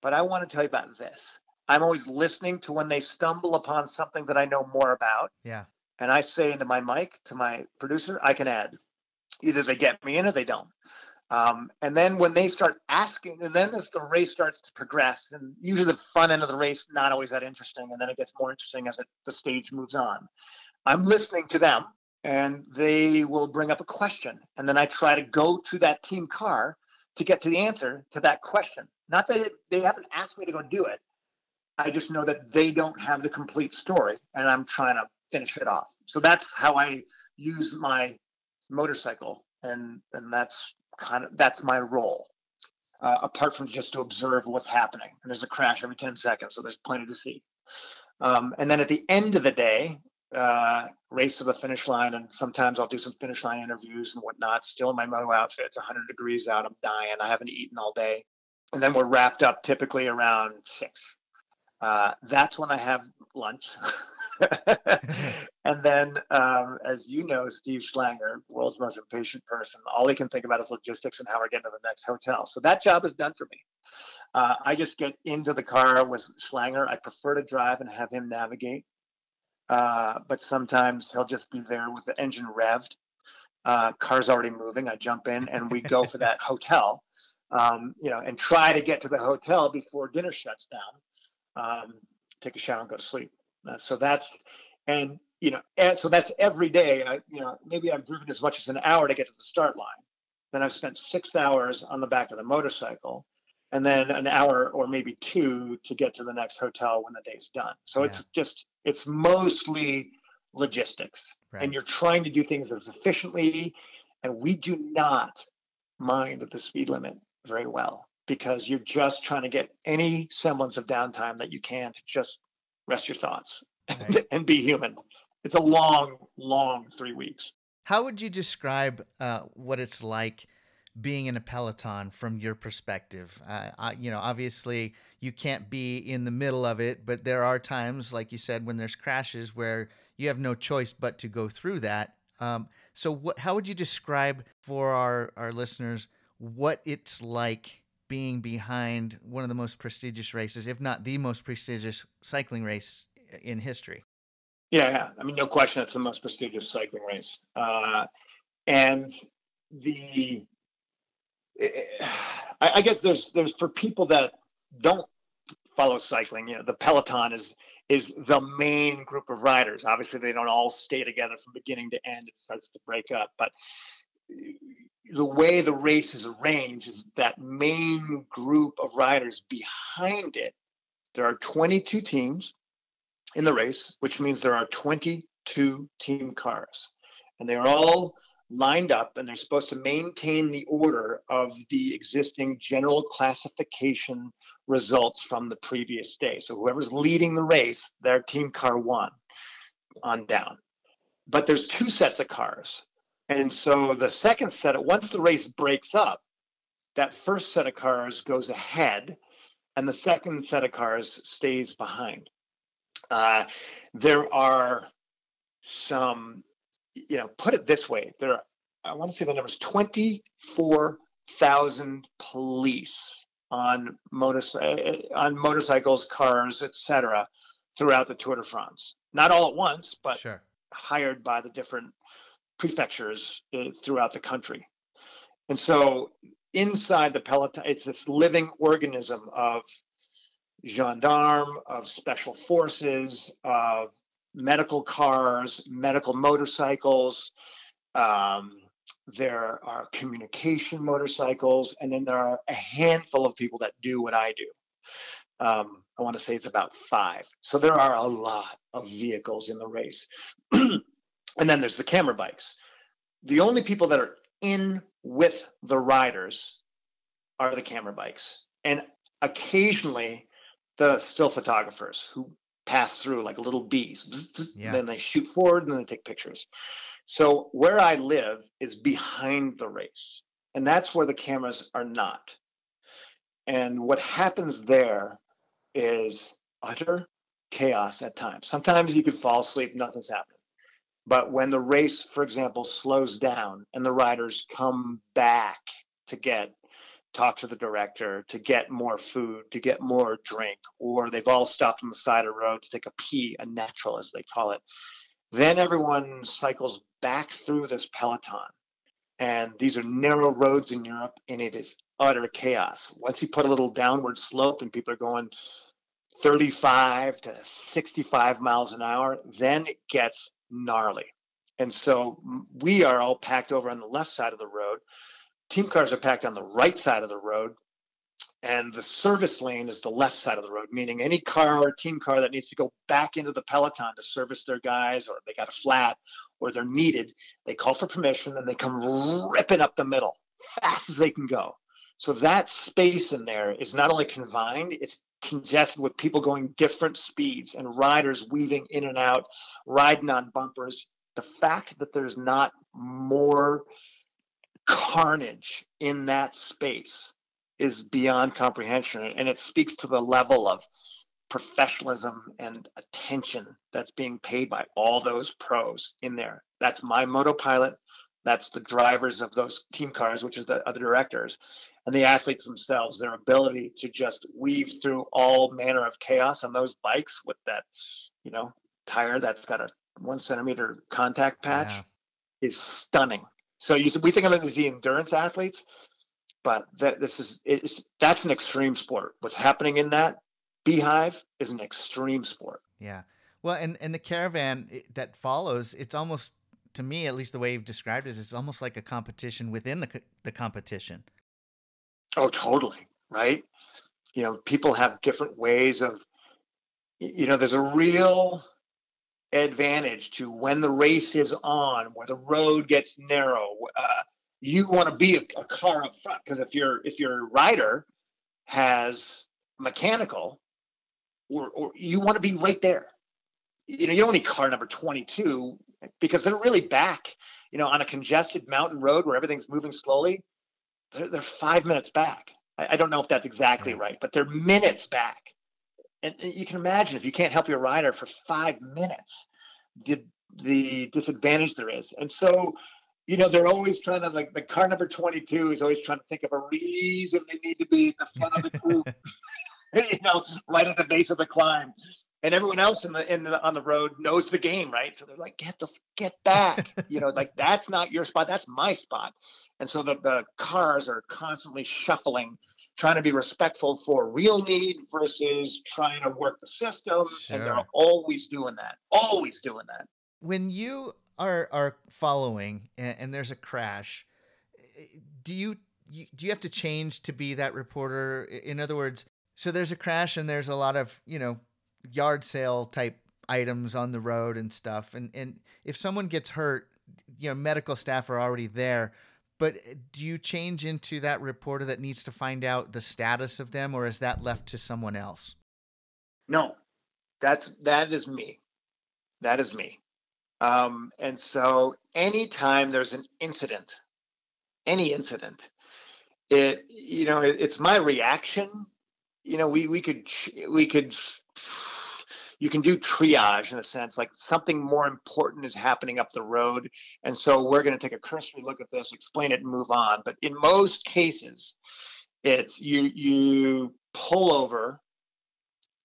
but I want to tell you about this. I'm always listening to when they stumble upon something that I know more about. Yeah. And I say into my mic, to my producer, I can add. Either they get me in or they don't. Um, and then when they start asking, and then as the race starts to progress, and usually the front end of the race not always that interesting, and then it gets more interesting as it, the stage moves on. I'm listening to them, and they will bring up a question, and then I try to go to that team car to get to the answer to that question. Not that they haven't asked me to go do it. I just know that they don't have the complete story, and I'm trying to finish it off. So that's how I use my motorcycle, and and that's kind of that's my role. Uh, apart from just to observe what's happening. And there's a crash every 10 seconds, so there's plenty to see. Um, and then at the end of the day, uh, race to the finish line, and sometimes I'll do some finish line interviews and whatnot. Still in my moto outfit. It's 100 degrees out. I'm dying. I haven't eaten all day. And then we're wrapped up typically around six. Uh, that's when I have lunch. and then, um, as you know, Steve Schlanger, world's most impatient person, all he can think about is logistics and how we're getting to the next hotel. So that job is done for me. Uh, I just get into the car with Schlanger. I prefer to drive and have him navigate. Uh, but sometimes he'll just be there with the engine revved. Uh, car's already moving. I jump in and we go for that hotel, um, you know, and try to get to the hotel before dinner shuts down. Um, take a shower and go to sleep. Uh, so that's and you know and so that's every day. I, you know maybe I've driven as much as an hour to get to the start line. Then I've spent six hours on the back of the motorcycle, and then an hour or maybe two to get to the next hotel when the day's done. So yeah. it's just it's mostly logistics, right. and you're trying to do things as efficiently. And we do not mind the speed limit very well because you're just trying to get any semblance of downtime that you can to just rest your thoughts right. and be human. It's a long, long three weeks. How would you describe uh, what it's like being in a peloton from your perspective? Uh, I, you know, obviously you can't be in the middle of it, but there are times, like you said, when there's crashes where you have no choice but to go through that. Um, so, what, how would you describe for our, our listeners what it's like being behind one of the most prestigious races, if not the most prestigious cycling race uh, in history. Yeah, yeah. I mean, no question, it's the most prestigious cycling race. Uh, and the, eh, eh, I, I guess there's there's for people that don't follow cycling, you know, the peloton is is the main group of riders. Obviously, they don't all stay together from beginning to end. It starts to break up, but the way the race is arranged is that main group of riders behind it. There are 22 teams in the race, which means there are 22 team cars. And they're all lined up and they're supposed to maintain the order of the existing general classification results from the previous day. So whoever's leading the race, their team car won on down. but there's two sets of cars. And so the second set, of, once the race breaks up, that first set of cars goes ahead and the second set of cars stays behind. Uh, there are some, you know, put it this way, there are, I want to say the numbers 24,000 police on, motor, on motorcycles, cars, etc., throughout the Tour de France. Not all at once, but sure. hired by the different prefectures uh, throughout the country. And so inside the peloton, it's this living organism of gendarme, of special forces, of medical cars, medical motorcycles. Um, there are communication motorcycles, and then there are a handful of people that do what I do. Um, I want to say it's about five. So there are a lot of vehicles in the race. and then there's the camera bikes. The only people that are in with the riders are the camera bikes. And occasionally the still photographers who pass through like little bees. Yeah. Then they shoot forward and then they take pictures. So where I live is behind the race. And that's where the cameras are not. And what happens there is utter chaos at times. Sometimes you could fall asleep, nothing's happening. But when the race, for example, slows down and the riders come back to get talk to the director, to get more food, to get more drink, or they've all stopped on the side of the road to take a pee, a natural as they call it. Then everyone cycles back through this peloton. And these are narrow roads in Europe, and it is utter chaos. Once you put a little downward slope and people are going 35 to 65 miles an hour, then it gets gnarly. And so we are all packed over on the left side of the road. Team cars are packed on the right side of the road. And the service lane is the left side of the road, meaning any car or team car that needs to go back into the peloton to service their guys, or they got a flat, or they're needed, they call for permission and they come ripping up the middle fast as they can go. So that space in there is not only confined, it's congested with people going different speeds and riders weaving in and out, riding on bumpers. The fact that there's not more carnage in that space is beyond comprehension. And it speaks to the level of professionalism and attention that's being paid by all those pros in there. That's my moto pilot. That's the drivers of those team cars, which is the other directors and the athletes themselves, their ability to just weave through all manner of chaos on those bikes with that, you know, tire that's got a one centimeter contact patch is stunning. So you we think of it as the endurance athletes, but that this is it's that's an extreme sport. What's happening in that beehive is an extreme sport. Yeah. Well, and and the caravan eh, that follows, it's almost to me, at least the way you've described it, is it's almost like a competition within the the competition. Oh, totally. Right. You know, people have different ways of, you know, there's a real advantage to when the race is on, where the road gets narrow. Uh, you want to be a, a car up front because if your if your rider has mechanical, or, or you want to be right there. You know, you don't car number 22 because they're really back. You know, on a congested mountain road where everything's moving slowly, they're, they're five minutes back. I, I, don't know if that's exactly right, but they're minutes back. And, and you can imagine if you can't help your rider for five minutes, the the disadvantage there is. And so, you know, they're always trying to like the car number 22 is always trying to think of a reason they need to be in the front of the group, you know, right at the base of the climb. And everyone else in the in the on the road knows the game, right? So they're like, get the get back, you know, like that's not your spot, that's my spot. And so the, the cars are constantly shuffling, trying to be respectful for real need versus trying to work the system. Sure. And they're always doing that, always doing that. When you are are following and, and there's a crash, eh, do you, you do you have to change to be that reporter? In other words, so there's a crash and there's a lot of you know yard sale type items on the road and stuff, and and if someone gets hurt, you know medical staff are already there but do you change into that reporter that needs to find out the status of them, or is that left to someone else? No, that's that is me. That is me. Um, and so anytime there's an incident, any incident, it you know it, it's my reaction. You know, we we could we could you can do triage in a sense like something more important is happening up the road and so we're going to take a cursory look at this explain it and move on but in most cases it's you you pull over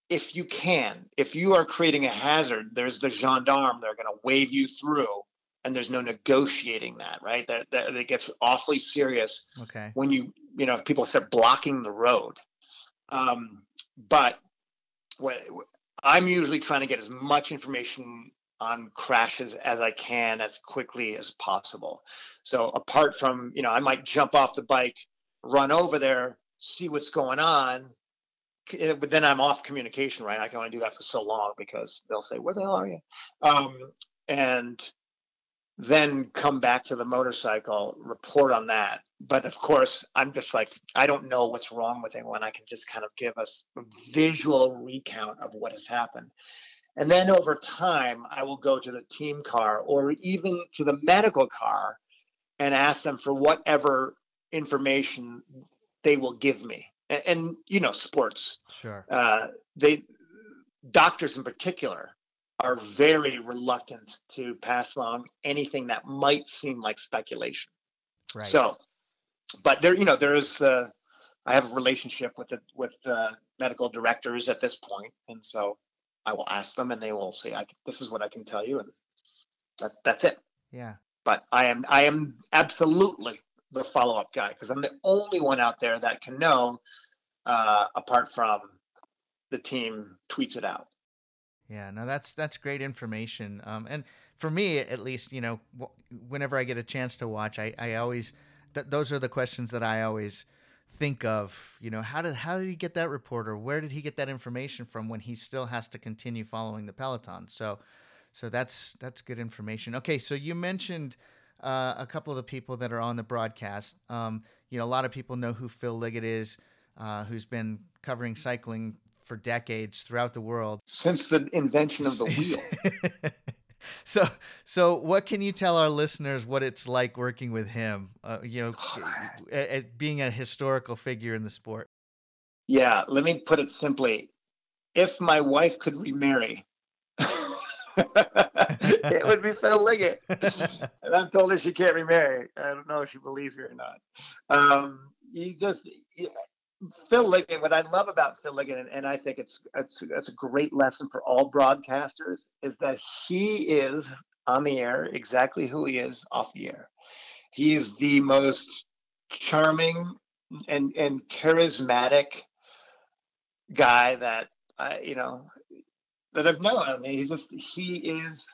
if you can, if you are creating a hazard, there's the gendarme. They're going to wave you through, and there's no negotiating that, right? That that it gets awfully serious. Okay. When you you know if people start blocking the road, um, but what, I'm usually trying to get as much information on crashes as I can as quickly as possible. So apart from you know I might jump off the bike, run over there, see what's going on, Eh, but then I'm off communication, right? I can only do that for so long because they'll say, "Where the hell are you?" Um, and then come back to the motorcycle, report on that. But of course, I'm just like, I don't know what's wrong with anyone. I can just kind of give us a visual recount of what has happened. And then over time, I will go to the team car or even to the medical car and ask them for whatever information they will give me and, and you know sports sure uh, they doctors in particular are very reluctant to pass along anything that might seem like speculation. Right. So but there you know there is uh, i have a relationship with the with the medical directors at this point and so i will ask them and they will say I, this is what i can tell you and that, that's it. Yeah. But i am i am absolutely the follow up guy because I'm the only one out there that can know, uh, apart from the team tweets it out. Yeah, no, that's that's great information. Um, and for me, at least, you know, whenever I get a chance to watch, I, I always th- those are the questions that I always think of. You know, how did how did he get that reporter? where did he get that information from when he still has to continue following the peloton? So, so that's that's good information. Okay, so you mentioned uh, a couple of the people that are on the broadcast. Um, you know, a lot of people know who Phil Liggett is, uh, who's been covering cycling for decades throughout the world since the invention of the wheel. so, so what can you tell our listeners what it's like working with him? Uh, you know, being a historical figure in the sport. Yeah, let me put it simply: if my wife could remarry, it would be Phil Liggett. and I've told her she can't remarry. I don't know if she believes me or not. Um, you just, Phil Liggett, what I love about Phil Liggett, and, and I think it's, it's, it's a great lesson for all broadcasters, is that he is on the air exactly who he is off the air. He is the most charming and, and charismatic guy that I, you know, that I've known. I mean, he's just he is.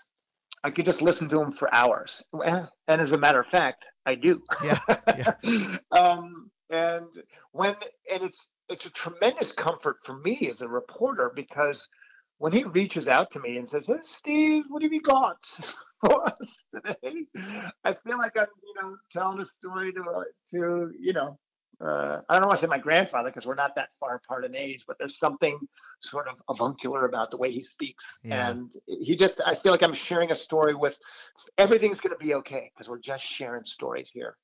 I could just listen to him for hours, and as a matter of fact, I do. Yeah. yeah. um, and when and it's it's a tremendous comfort for me as a reporter because when he reaches out to me and says, "Hey, Steve, what have you got for us today?" I feel like I'm, you know, telling a story to to you know uh, I don't want to say my grandfather because we're not that far apart in age, but there's something sort of avuncular about the way he speaks. Yeah. And he just, I feel like I'm sharing a story with everything's going to be okay because we're just sharing stories here.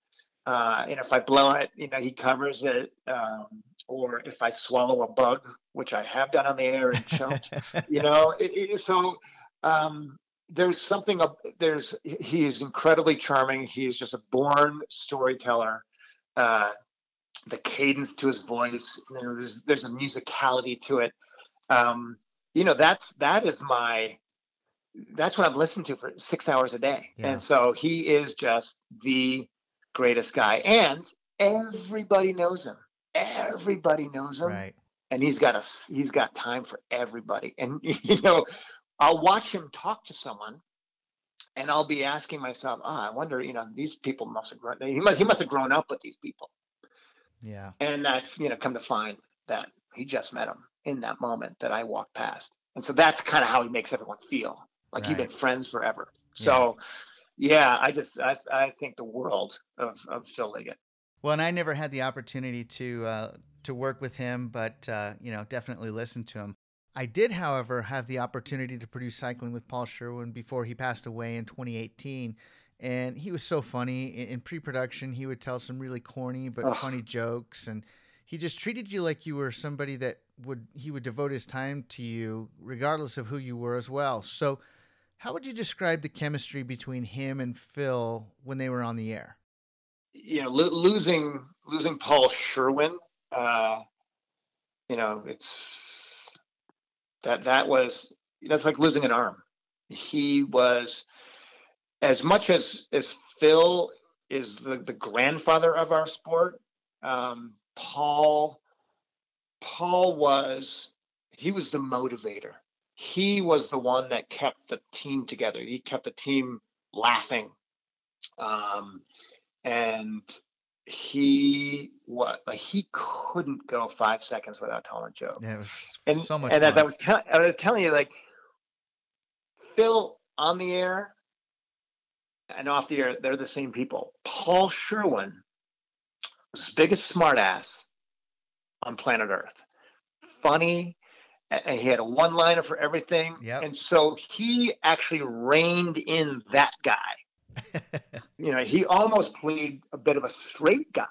Uh, and if I blow it, you know, he covers it. Um, or if I swallow a bug, which I have done on the air and choked, you know, it, it, so um, there's something, there's, he is incredibly charming. He is just a born storyteller. Uh, the cadence to his voice. You know, there's there's a musicality to it. Um, you know, that's that is my that's what I've listened to for six hours a day. Yeah. And so he is just the greatest guy. And everybody knows him. Everybody knows him. Right. And he's got a he's got time for everybody. And you know, I'll watch him talk to someone and I'll be asking myself, oh, I wonder, you know, these people must have grown he must he must have grown up with these people. Yeah. And I, you know, come to find that he just met him in that moment that I walked past. And so that's kind of how he makes everyone feel like right. you've been friends forever. So, yeah, yeah I just, I, I think the world of, of Phil Liggett. Well, and I never had the opportunity to, uh, to work with him, but, uh, you know, definitely listen to him. I did, however, have the opportunity to produce cycling with Paul Sherwen before he passed away in 2018. And he was so funny. In, pre production, he would tell some really corny but funny jokes. And he just treated you like you were somebody that would, he would devote his time to you, regardless of who you were as well. So, how would you describe the chemistry between him and Phil when they were on the air? You know, lo- losing losing Paul Sherwen, uh, you know, it's that that was that's like losing an arm. He was as much as as Phil is the the grandfather of our sport. Um, Paul Paul was he was the motivator he was the one that kept the team together. He kept the team laughing. Um, and he what like he couldn't go five seconds without telling a joke. Yeah, it was and, so much. And fun. as I was, I was telling you, like Phil on the air and off the air, they're the same people. Paul Sherwen was the biggest smartass on planet Earth. Funny, and he had a one liner for everything. Yep. And so he actually reined in that guy. you know, he almost played a bit of a straight guy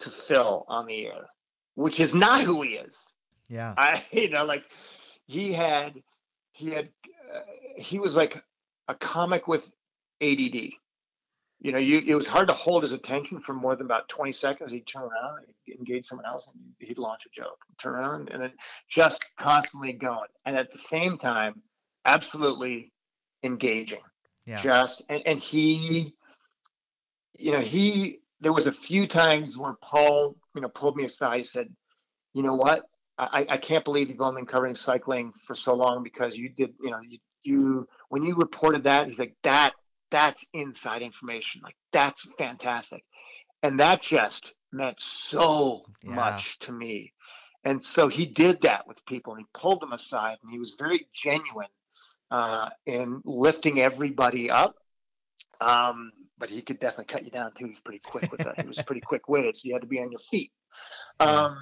to Phil on the air, which is not who he is. Yeah. I, you know, like he had, he had, uh, he was like a comic with ADD you know, you, it was hard to hold his attention for more than about 20 seconds. He'd turn around, he'd engage someone else, and he'd launch a joke, turn around, and then just constantly going. And at the same time, absolutely engaging. Yeah. Just, and, and he, you know, he, there was a few times where Paul, you know, pulled me aside. He said, you know what? I, I can't believe you've only been covering cycling for so long because you did, you know, you, you when you reported that, he's like, that that's inside information. Like that's fantastic. And that just meant so yeah. much to me. And so he did that with people and he pulled them aside and he was very genuine uh, in lifting everybody up. Um, but he could definitely cut you down too. He's pretty quick with that. he was pretty quick witted, so you had to be on your feet. Um,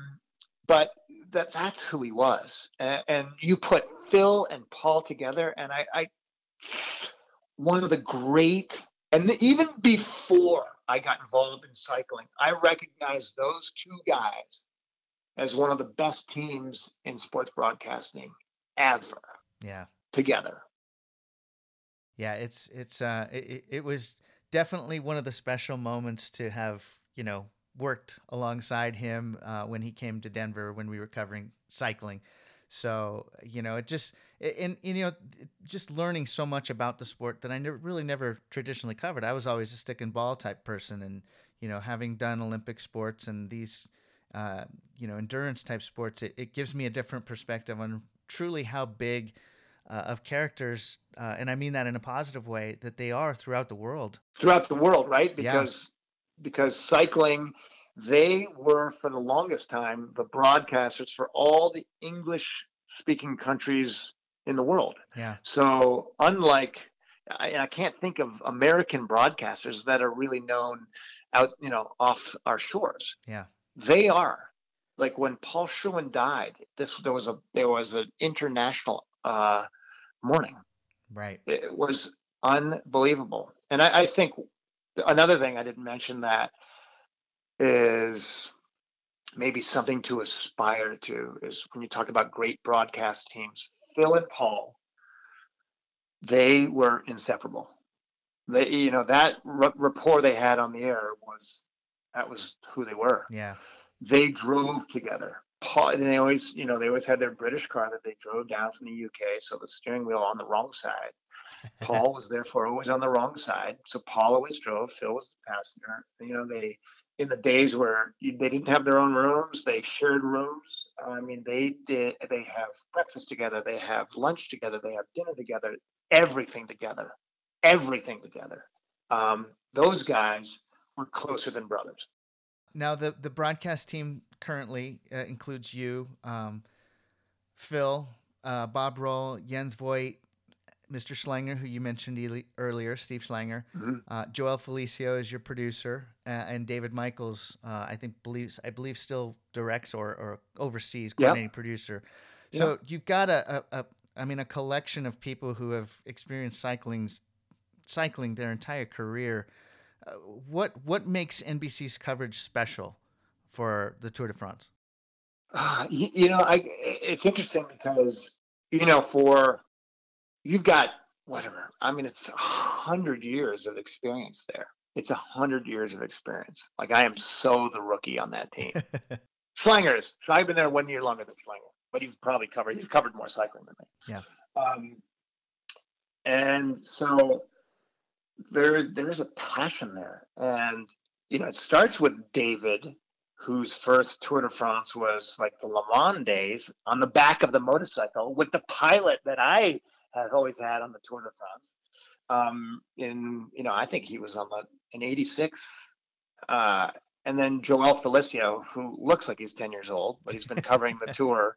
but that that's who he was. And, and, you put Phil and Paul together, and I, I one of the great, and even before I got involved in cycling, I recognized those two guys as one of the best teams in sports broadcasting ever. Yeah. Together. Yeah, it's it's uh it, it was definitely one of the special moments to have, you know, worked alongside him uh, when he came to Denver when we were covering cycling. So you know, it just and, and, you know, just learning so much about the sport that I never, really never traditionally covered. I was always a stick and ball type person, and you know, having done Olympic sports and these, uh, you know, endurance type sports, it, it gives me a different perspective on truly how big uh, of characters, uh, and I mean that in a positive way, that they are throughout the world. Throughout the world, right? Because yeah. because cycling they were for the longest time the broadcasters for all the English speaking countries in the world. Yeah. So unlike I, I, can't think of American broadcasters that are really known out, you know, off our shores. Yeah. They are. Like when Paul Sherwen died, this there was a there was an international uh mourning. Right. It was unbelievable. And I, I think another thing I didn't mention that is maybe something to aspire to is when you talk about great broadcast teams, Phil and Paul, they were inseparable. They, you know, that r- rapport they had on the air was that was who they were. Yeah. They drove together. Paul, and they always, you know, they always had their British car that they drove down from the UK, so the steering wheel on the wrong side. Paul was therefore always on the wrong side, so Paul always drove. Phil was the passenger. You know, they in the days where they didn't have their own rooms, they shared rooms. I mean, they did. They have breakfast together. They have lunch together. They have dinner together. Everything together. Everything together. Um, those guys were closer than brothers. Now, the the broadcast team currently uh, includes you, um, Phil, uh, Bob Roll, Jens Voigt, Mr. Schlanger, who you mentioned earlier, Steve Schlanger. Mm-hmm. Uh, Joel Felicio is your producer, uh, and David Michaels, uh, I think believes I believe still directs or, or oversees coordinating yep. producer. So you've got a, a, a, I mean, a collection of people who have experienced cycling, cycling their entire career. Uh, what what makes NBC's coverage special for the Tour de France? Uh, you, you know, I it's interesting because you know for you've got whatever. I mean, it's a hundred years of experience there. It's a hundred years of experience. Like I am so the rookie on that team. Schlangers. So I've been there one year longer than Schlanger, but he's probably covered. He's covered more cycling than me. Yeah. Um, and so there, there's a passion there, and you know, it starts with David, whose first Tour de France was like the Le Mans days on the back of the motorcycle with the pilot that I have always had on the Tour de France. Um, in you know, I think he was on the in '86, uh, and then Joel Felicio, who looks like he's 10 years old, but he's been covering the tour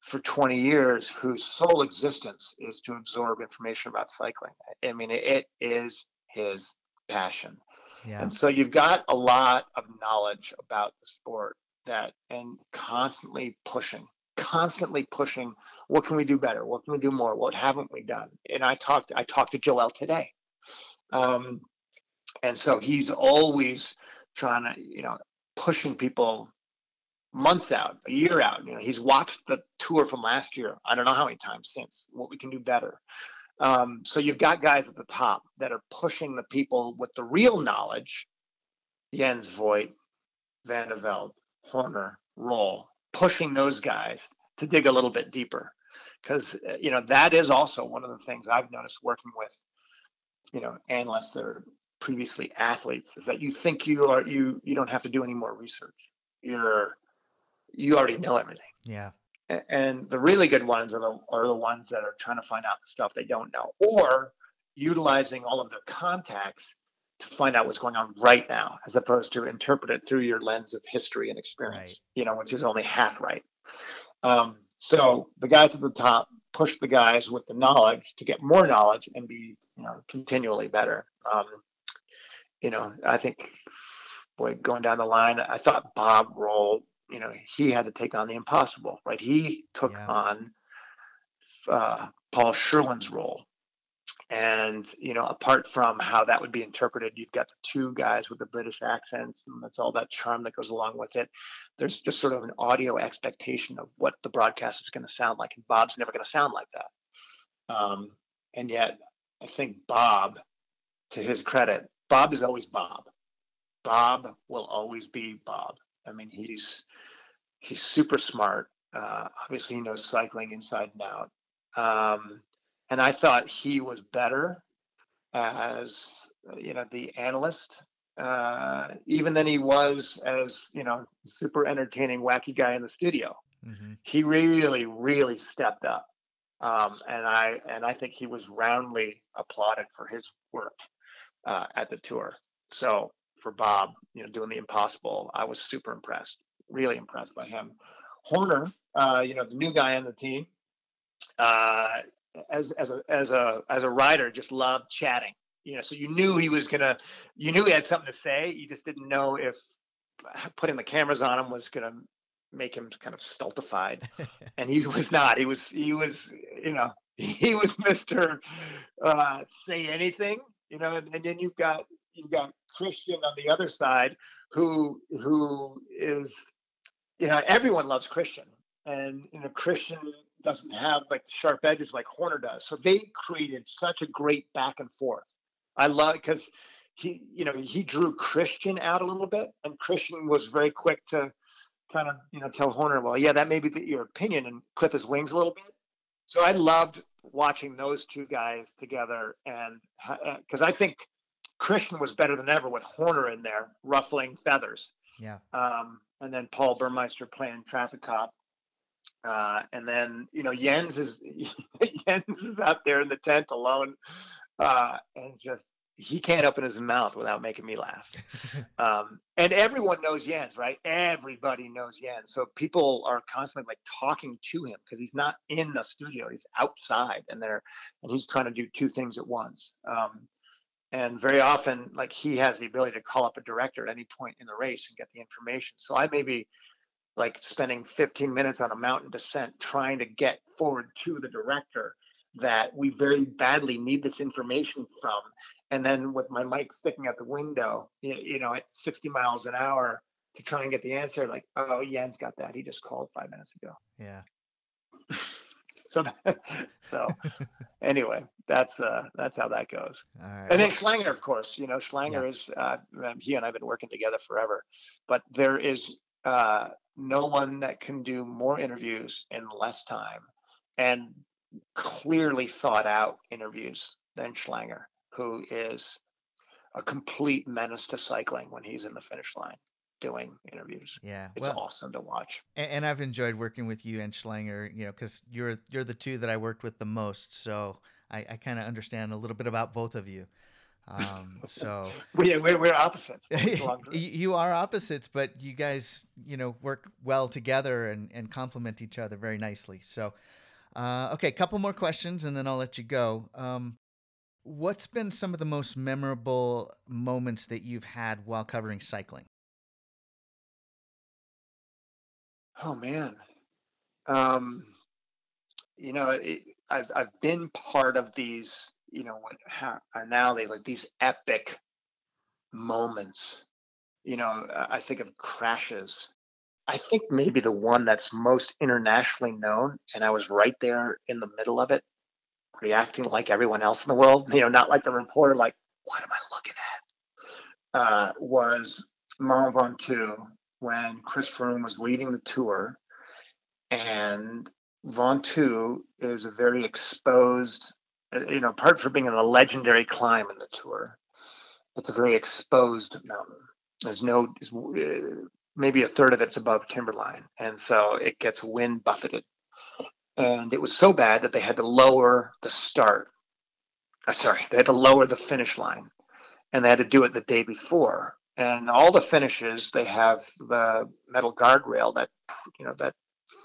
for 20 years, whose sole existence is to absorb information about cycling. I mean, it is his passion. Yeah. And so you've got a lot of knowledge about the sport that and constantly pushing constantly pushing what can we do better? What can we do more? What haven't we done? And i talked i talked to joel today. Um, and so he's always trying to you know pushing people months out a year out. You know he's watched the tour from last year. I don't know how many times since. What we can do better. Um, so you've got guys at the top that are pushing the people with the real knowledge. Jens voigt Vande Velde horner roll pushing those guys to dig a little bit deeper because uh, you know that is also one of the things I've noticed working with you know analysts that are previously athletes is that you think you are you you don't have to do any more research you're you already know everything yeah and the really good ones are the are the ones that are trying to find out the stuff they don't know or utilizing all of their contacts to find out what's going on right now, as opposed to interpret it through your lens of history and experience, right. you know, which is only half right. Um, so the guys at the top push the guys with the knowledge to get more knowledge and be, you know, continually better. Um, you know, I think, boy, going down the line, I thought Bob Roll, you know, he had to take on the impossible, right? He took yeah. on uh, Paul Sherwen's role and you know apart from how that would be interpreted you've got the two guys with the british accents and that's all that charm that goes along with it. There's just sort of an audio expectation of what the broadcast is going to sound like and bob's never going to sound like that. Um, and yet i think bob to his credit bob is always bob. Bob will always be bob. I mean he's he's super smart. Uh, obviously he knows cycling inside and out. Um, and I thought he was better as you know the analyst uh, even than he was as you know super entertaining wacky guy in the studio. Mm-hmm. He really really stepped up, um, and I and I think he was roundly applauded for his work uh, at the tour. So for Bob, you know, doing the impossible, I was super impressed, really impressed by him. Horner, uh, you know, the new guy on the team, uh, as as a as a as a writer just loved chatting you know so you knew he was gonna you knew he had something to say. You just didn't know if putting the cameras on him was gonna make him kind of stultified. And he was not. He was he was you know he was mr uh, say anything you know and, and then you've got you've got christian on the other side who who is you know everyone loves christian. And you know christian doesn't have like sharp edges like Horner does. So they created such a great back and forth. I love because he, you know, he drew Christian out a little bit, and Christian was very quick to kind of, you know, tell Horner, well, yeah, that may be your opinion, and clip his wings a little bit. So I loved watching those two guys together, and because uh, I think Christian was better than ever with Horner in there ruffling feathers. Yeah. Um, and then Paul Burmeister playing traffic cop. Uh, and then you know Jens is Jens is out there in the tent alone, uh, and just he can't open his mouth without making me laugh. um, and everyone knows Jens, right? Everybody knows Jens. So people are constantly like talking to him because he's not in the studio; he's outside, and they're and he's trying to do two things at once. Um, and very often, like he has the ability to call up a director at any point in the race and get the information. So I maybe like spending 15 minutes on a mountain descent trying to get forward to the director that we very badly need this information from. And then with my mic sticking out the window, you know, at 60 miles an hour to try and get the answer, like, oh, Jens got that. He just called five minutes ago. Yeah. so, so anyway, that's uh, that's how that goes. And then Schlanger, of course, you know, Schlanger yeah. is uh, he and I've been working together forever, but there is uh, no one that can do more interviews in less time and clearly thought out interviews than Schlanger, who is a complete menace to cycling when he's in the finish line doing interviews. Yeah, it's well, awesome to watch. And, and, I've enjoyed working with you and Schlanger, you know, because you're you're the two that I worked with the most, so I, I kind of understand a little bit about both of you. Um, so we, we're, we're opposites. you are opposites, but you guys, you know, work well together and, and complement each other very nicely. So, uh, okay, a couple more questions and then I'll let you go. Um, what's been some of the most memorable moments that you've had while covering cycling? Oh man, um, you know, it, I've I've been part of these you know what are now they like these epic moments. You know i think of crashes. I think maybe the one that's most internationally known and i was right there in the middle of it reacting like everyone else in the world you know not like the reporter like what am i looking at? Uh, was Mont Ventoux when Chris Froome was leading the tour and Ventoux is a very exposed you know, apart from being in a legendary climb in the tour, it's a very exposed mountain. There's no, uh, maybe a third of it's above timberline, and so it gets wind buffeted. And it was so bad that they had to lower the start. Uh, sorry, they had to lower the finish line, and they had to do it the day before. And all the finishes, they have the metal guardrail that you know that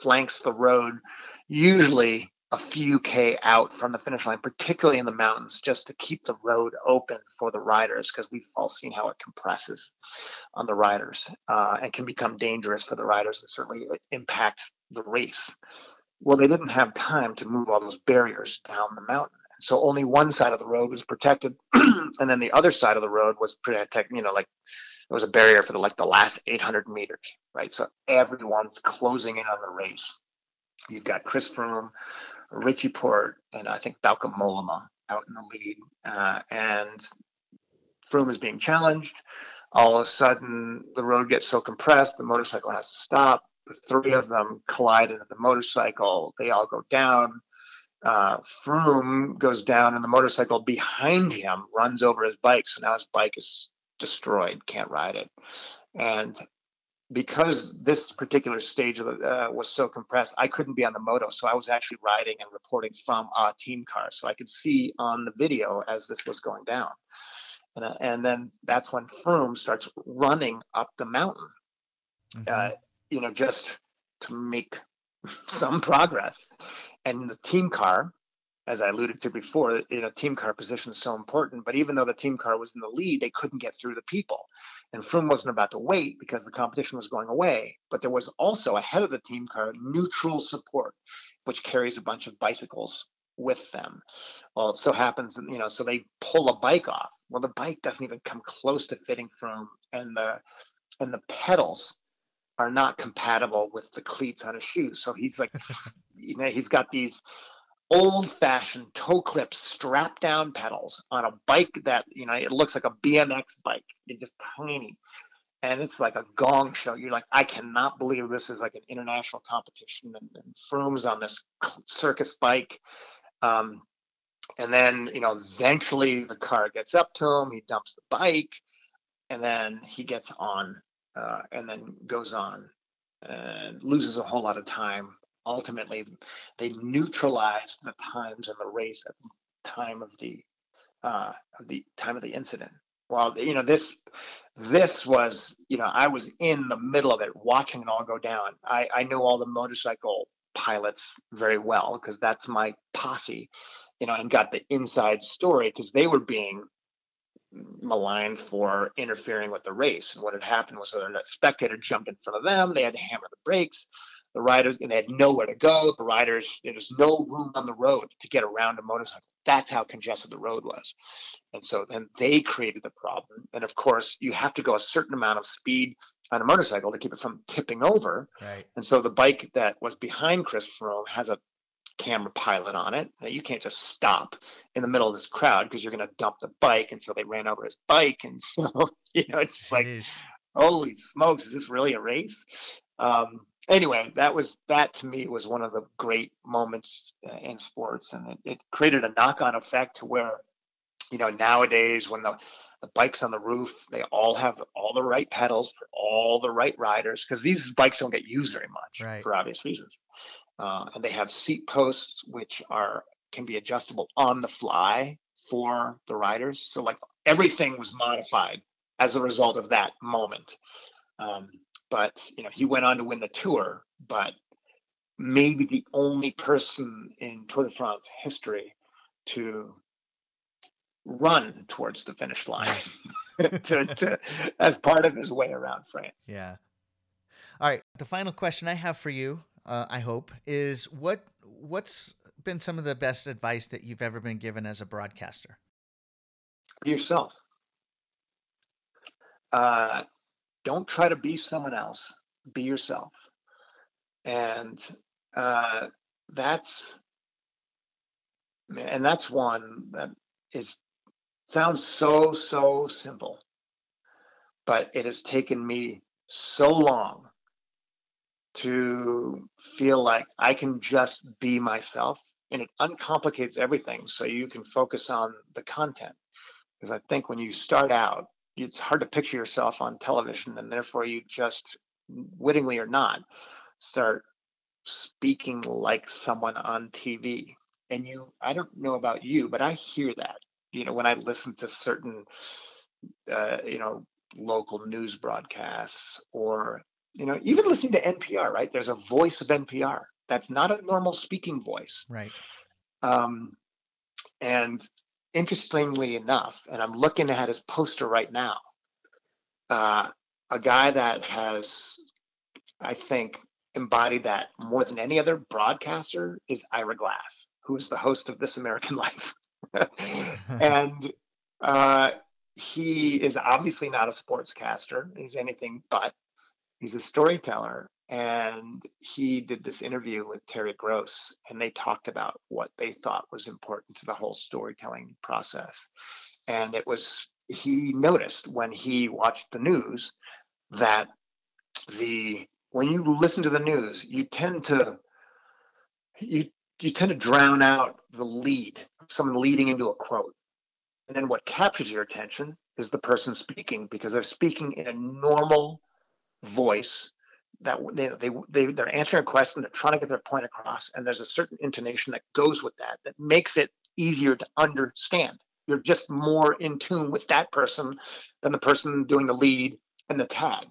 flanks the road, usually a few K out from the finish line, particularly in the mountains, just to keep the road open for the riders, because we've all seen how it compresses on the riders uh, and can become dangerous for the riders and certainly impact the race. Well, they didn't have time to move all those barriers down the mountain. So only one side of the road was protected, and then the other side of the road was protected. You know, like it was a barrier for the like the last 800 meters, right? So everyone's closing in on the race. You've got Chris Froome, Richie Porte and I think Bauke Mollema out in the lead. Uh, and Froome is being challenged. All of a sudden, the road gets so compressed, the motorcycle has to stop. The three of them collide into the motorcycle. They all go down. Uh, Froome goes down, and the motorcycle behind him runs over his bike. So now his bike is destroyed, can't ride it. And because this particular stage uh, was so compressed, I couldn't be on the moto. So I was actually riding and reporting from a team car. So I could see on the video as this was going down. And, uh, and then that's when Froome starts running up the mountain, mm-hmm. uh, you know, just to make some progress. And the team car, as I alluded to before, you know, team car position is so important. But even though the team car was in the lead, they couldn't get through the people. And Froome wasn't about to wait because the competition was going away. But there was also ahead of the team car neutral support, which carries a bunch of bicycles with them. Well, it so happens, you know, so they pull a bike off. Well, the bike doesn't even come close to fitting Froome, and the and the pedals are not compatible with the cleats on his shoes. So he's like, you know, he's got these old fashioned toe clip strap down pedals on a bike that you know it looks like a BMX bike. It's just tiny. And it's like a gong show. You're like, I cannot believe this is like an international competition. And, and Froome's on this circus bike. Um, and then, you know, eventually the car gets up to him. He dumps the bike, and then he gets on, uh, and then goes on, and loses a whole lot of time ultimately they neutralized the times in the race at the time of the uh, of the time of the incident. Well, you know this this was you know I was in the middle of it watching it all go down. I I know all the motorcycle pilots very well because that's my posse, you know, and got the inside story because they were being maligned for interfering with the race. And what had happened was that a spectator jumped in front of them. They had to hammer the brakes. The riders, and they had nowhere to go. The riders, there was no room on the road to get around a motorcycle. That's how congested the road was. And so then they created the problem. And of course, you have to go a certain amount of speed on a motorcycle to keep it from tipping over. Right. And so the bike that was behind Chris Froome has a camera pilot on it. You can't just stop in the middle of this crowd because you're going to dump the bike. And so they ran over his bike. And so, you know, it's like, holy smokes, is this really a race? Um, anyway, that was, that to me was one of the great moments uh, in sports. And it, it created a knock on effect to where, you know, nowadays when the, the bikes on the roof they all have all the right pedals for all the right riders because these bikes don't get used very much right. for obvious reasons uh, and they have seat posts which are can be adjustable on the fly for the riders. So like everything was modified as a result of that moment. Um, but you know he went on to win the tour, but maybe the only person in Tour de France history to run towards the finish line to, to, as part of his way around France. Yeah. All right. The final question I have for you uh, I hope, is what what's been some of the best advice that you've ever been given as a broadcaster? Yourself. Uh, don't try to be someone else. Be yourself, and uh, that's and that's one that is sounds so so simple, but it has taken me so long to feel like I can just be myself and it uncomplicates everything so you can focus on the content. Because I think when you start out, it's hard to picture yourself on television and therefore you just wittingly or not start speaking like someone on TV. And you, I don't know about you, but I hear that, you know, when I listen to certain, uh, you know, local news broadcasts or you know, even listening to NPR, right? There's a voice of NPR. That's not a normal speaking voice. Right. Um, and interestingly enough, and I'm looking at his poster right now, uh, a guy that has, I think, embodied that more than any other broadcaster is Ira Glass, who is the host of This American Life. and uh, he is obviously not a sportscaster. He's anything but he's a storyteller and he did this interview with Terry Gross and they talked about what they thought was important to the whole storytelling process. And it was he noticed when he watched the news that the when you listen to the news you tend to you you tend to drown out the lead someone leading into a quote. And then what captures your attention is the person speaking because they're speaking in a normal voice that they, they, they they're answering a question they're trying to get their point across and there's a certain intonation that goes with that that makes it easier to understand. You're just more in tune with that person than the person doing the lead and the tag.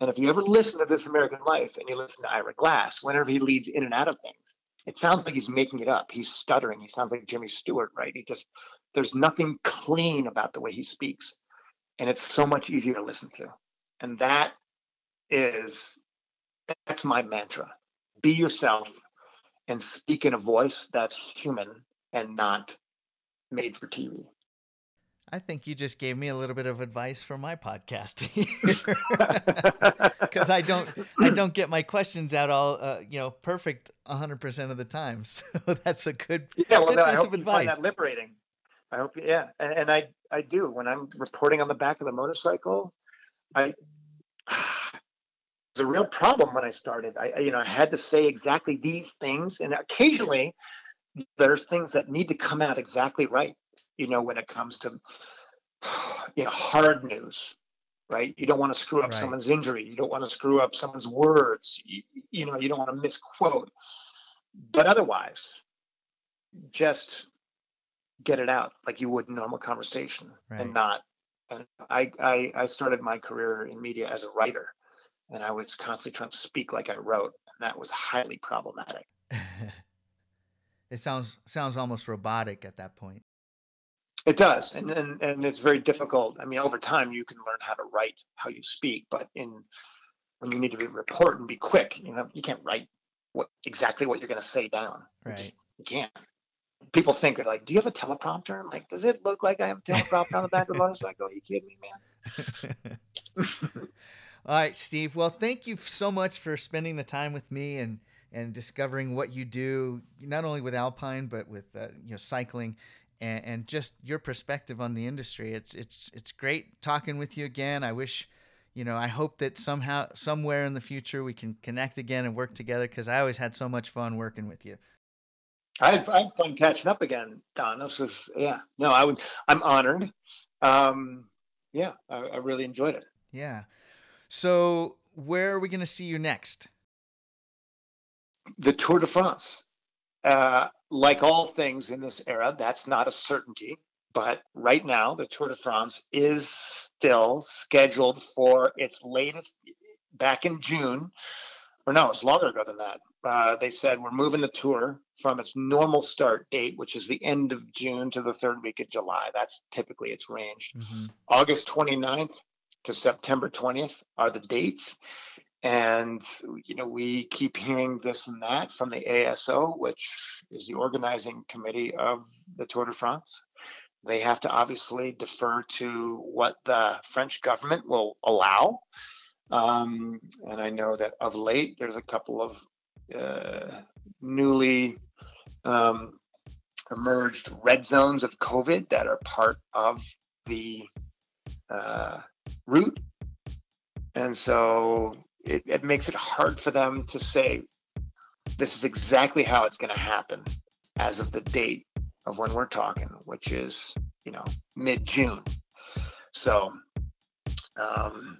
And if you ever listen to this american life and you listen to ira glass whenever he leads in and out of things it sounds like he's making it up. He's stuttering. He sounds like jimmy stewart right? He just there's nothing clean about the way he speaks and it's so much easier to listen to. And that is that's my mantra. Be yourself and speak in a voice that's human and not made for TV. I think you just gave me a little bit of advice for my podcast because I don't I don't get my questions out all uh, you know perfect 100 percent of the time. So that's a good yeah. Well, good piece I hope you advice. find that liberating. I hope yeah, and, and I I do when I'm reporting on the back of the motorcycle. I a real problem when I started. I, you know, I had to say exactly these things, and occasionally there's things that need to come out exactly right. You know, when it comes to you know hard news, right? You don't want to screw up Right. someone's injury. You don't want to screw up someone's words. You, you know, you don't want to misquote. But otherwise, just get it out like you would in normal conversation, Right. and not. And I, I I started my career in media as a writer, and I was constantly trying to speak like I wrote, and that was highly problematic. it sounds sounds almost robotic at that point. It does, and, and and it's very difficult. I mean, over time, you can learn how to write how you speak, but in when you need to be report and be quick, you know, you can't write what exactly what you're going to say down. Right. You can't. People think like, "Do you have a teleprompter?" I'm like, "Does it look like I have a teleprompter on the back of the motorcycle?" Are you kidding me, man? All right, Steve. Well, thank you so much for spending the time with me and and discovering what you do, not only with Alpine but with uh, you know cycling and, and just your perspective on the industry. It's it's it's great talking with you again. I wish, you know, I hope that somehow somewhere in the future we can connect again and work together because I always had so much fun working with you. I had, I had fun catching up again, Don. This is yeah. No, I would. I'm honored. Um, yeah, I, I really enjoyed it. Yeah. So where are we going to see you next? The Tour de France. Uh, like all things in this era, that's not a certainty. But right now, the Tour de France is still scheduled for its latest back in June, or no, it's longer ago than that. Uh, they said we're moving the tour from its normal start date, which is the end of June, to the third week of July. That's typically its range. Mm-hmm. August 29th to September 20th are the dates. And, you know, we keep hearing this and that from the ASO, which is the organizing committee of the Tour de France. They have to obviously defer to what the French government will allow. Um, and I know that of late, there's a couple of uh, newly um, emerged red zones of COVID that are part of the uh, route. And so it, it makes it hard for them to say this is exactly how it's going to happen as of the date of when we're talking, which is, you know, mid June. So um,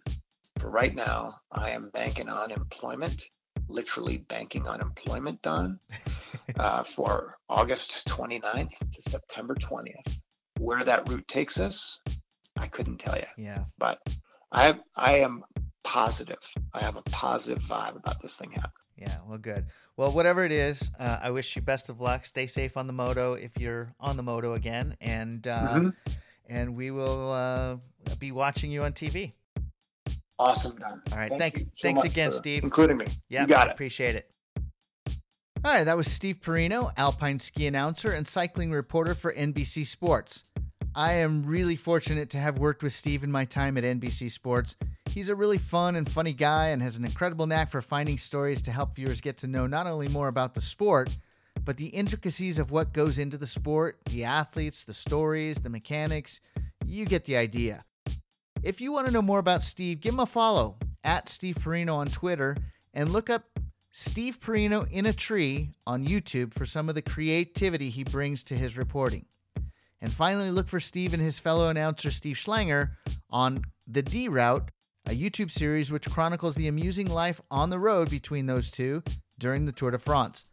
for right now, I am banking on employment, literally banking on employment done uh, for August 29th to September 20th. Where that route takes us, I couldn't tell you. Yeah. But I I am positive. I have a positive vibe about this thing happening. Yeah, well, good. Well, whatever it is, uh, I wish you best of luck. Stay safe on the moto if you're on the moto again, and uh, mm-hmm. and we will uh, be watching you on TV. Awesome, Don. All right, Thank thanks. So thanks again, Steve. Including me. Yeah, got it. Appreciate it. All right, that was Steve Porino, Alpine ski announcer and cycling reporter for NBC Sports. I am really fortunate to have worked with Steve in my time at NBC Sports. He's a really fun and funny guy and has an incredible knack for finding stories to help viewers get to know not only more about the sport, but the intricacies of what goes into the sport, the athletes, the stories, the mechanics. You get the idea. If you want to know more about Steve, give him a follow at Steve Porino on Twitter and look up Steve Porino in a Tree on YouTube for some of the creativity he brings to his reporting. And finally, look for Steve and his fellow announcer Steve Schlanger on The D Route, a YouTube series which chronicles the amusing life on the road between those two during the Tour de France.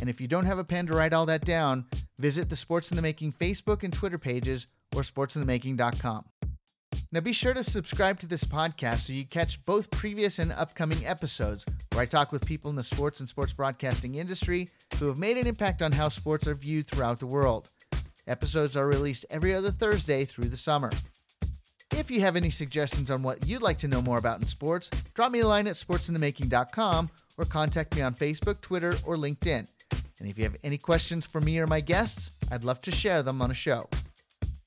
And if you don't have a pen to write all that down, visit the Sports in the Making Facebook and Twitter pages or sportsinthemaking.com. Now be sure to subscribe to this podcast so you catch both previous and upcoming episodes where I talk with people in the sports and sports broadcasting industry who have made an impact on how sports are viewed throughout the world. Episodes are released every other Thursday through the summer. If you have any suggestions on what you'd like to know more about in sports, drop me a line at sportsinthemaking.com or contact me on Facebook, Twitter, or LinkedIn. And if you have any questions for me or my guests, I'd love to share them on a show.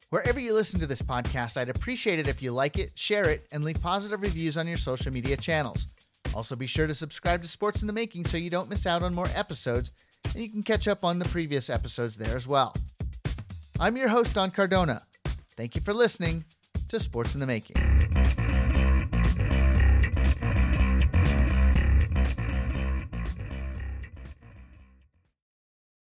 Wherever you listen to this podcast, I'd appreciate it if you like it, share it, and leave positive reviews on your social media channels. Also, be sure to subscribe to Sports in the Making so you don't miss out on more episodes, and you can catch up on the previous episodes there as well. I'm your host, Don Cardona. Thank you for listening to Sports in the Making.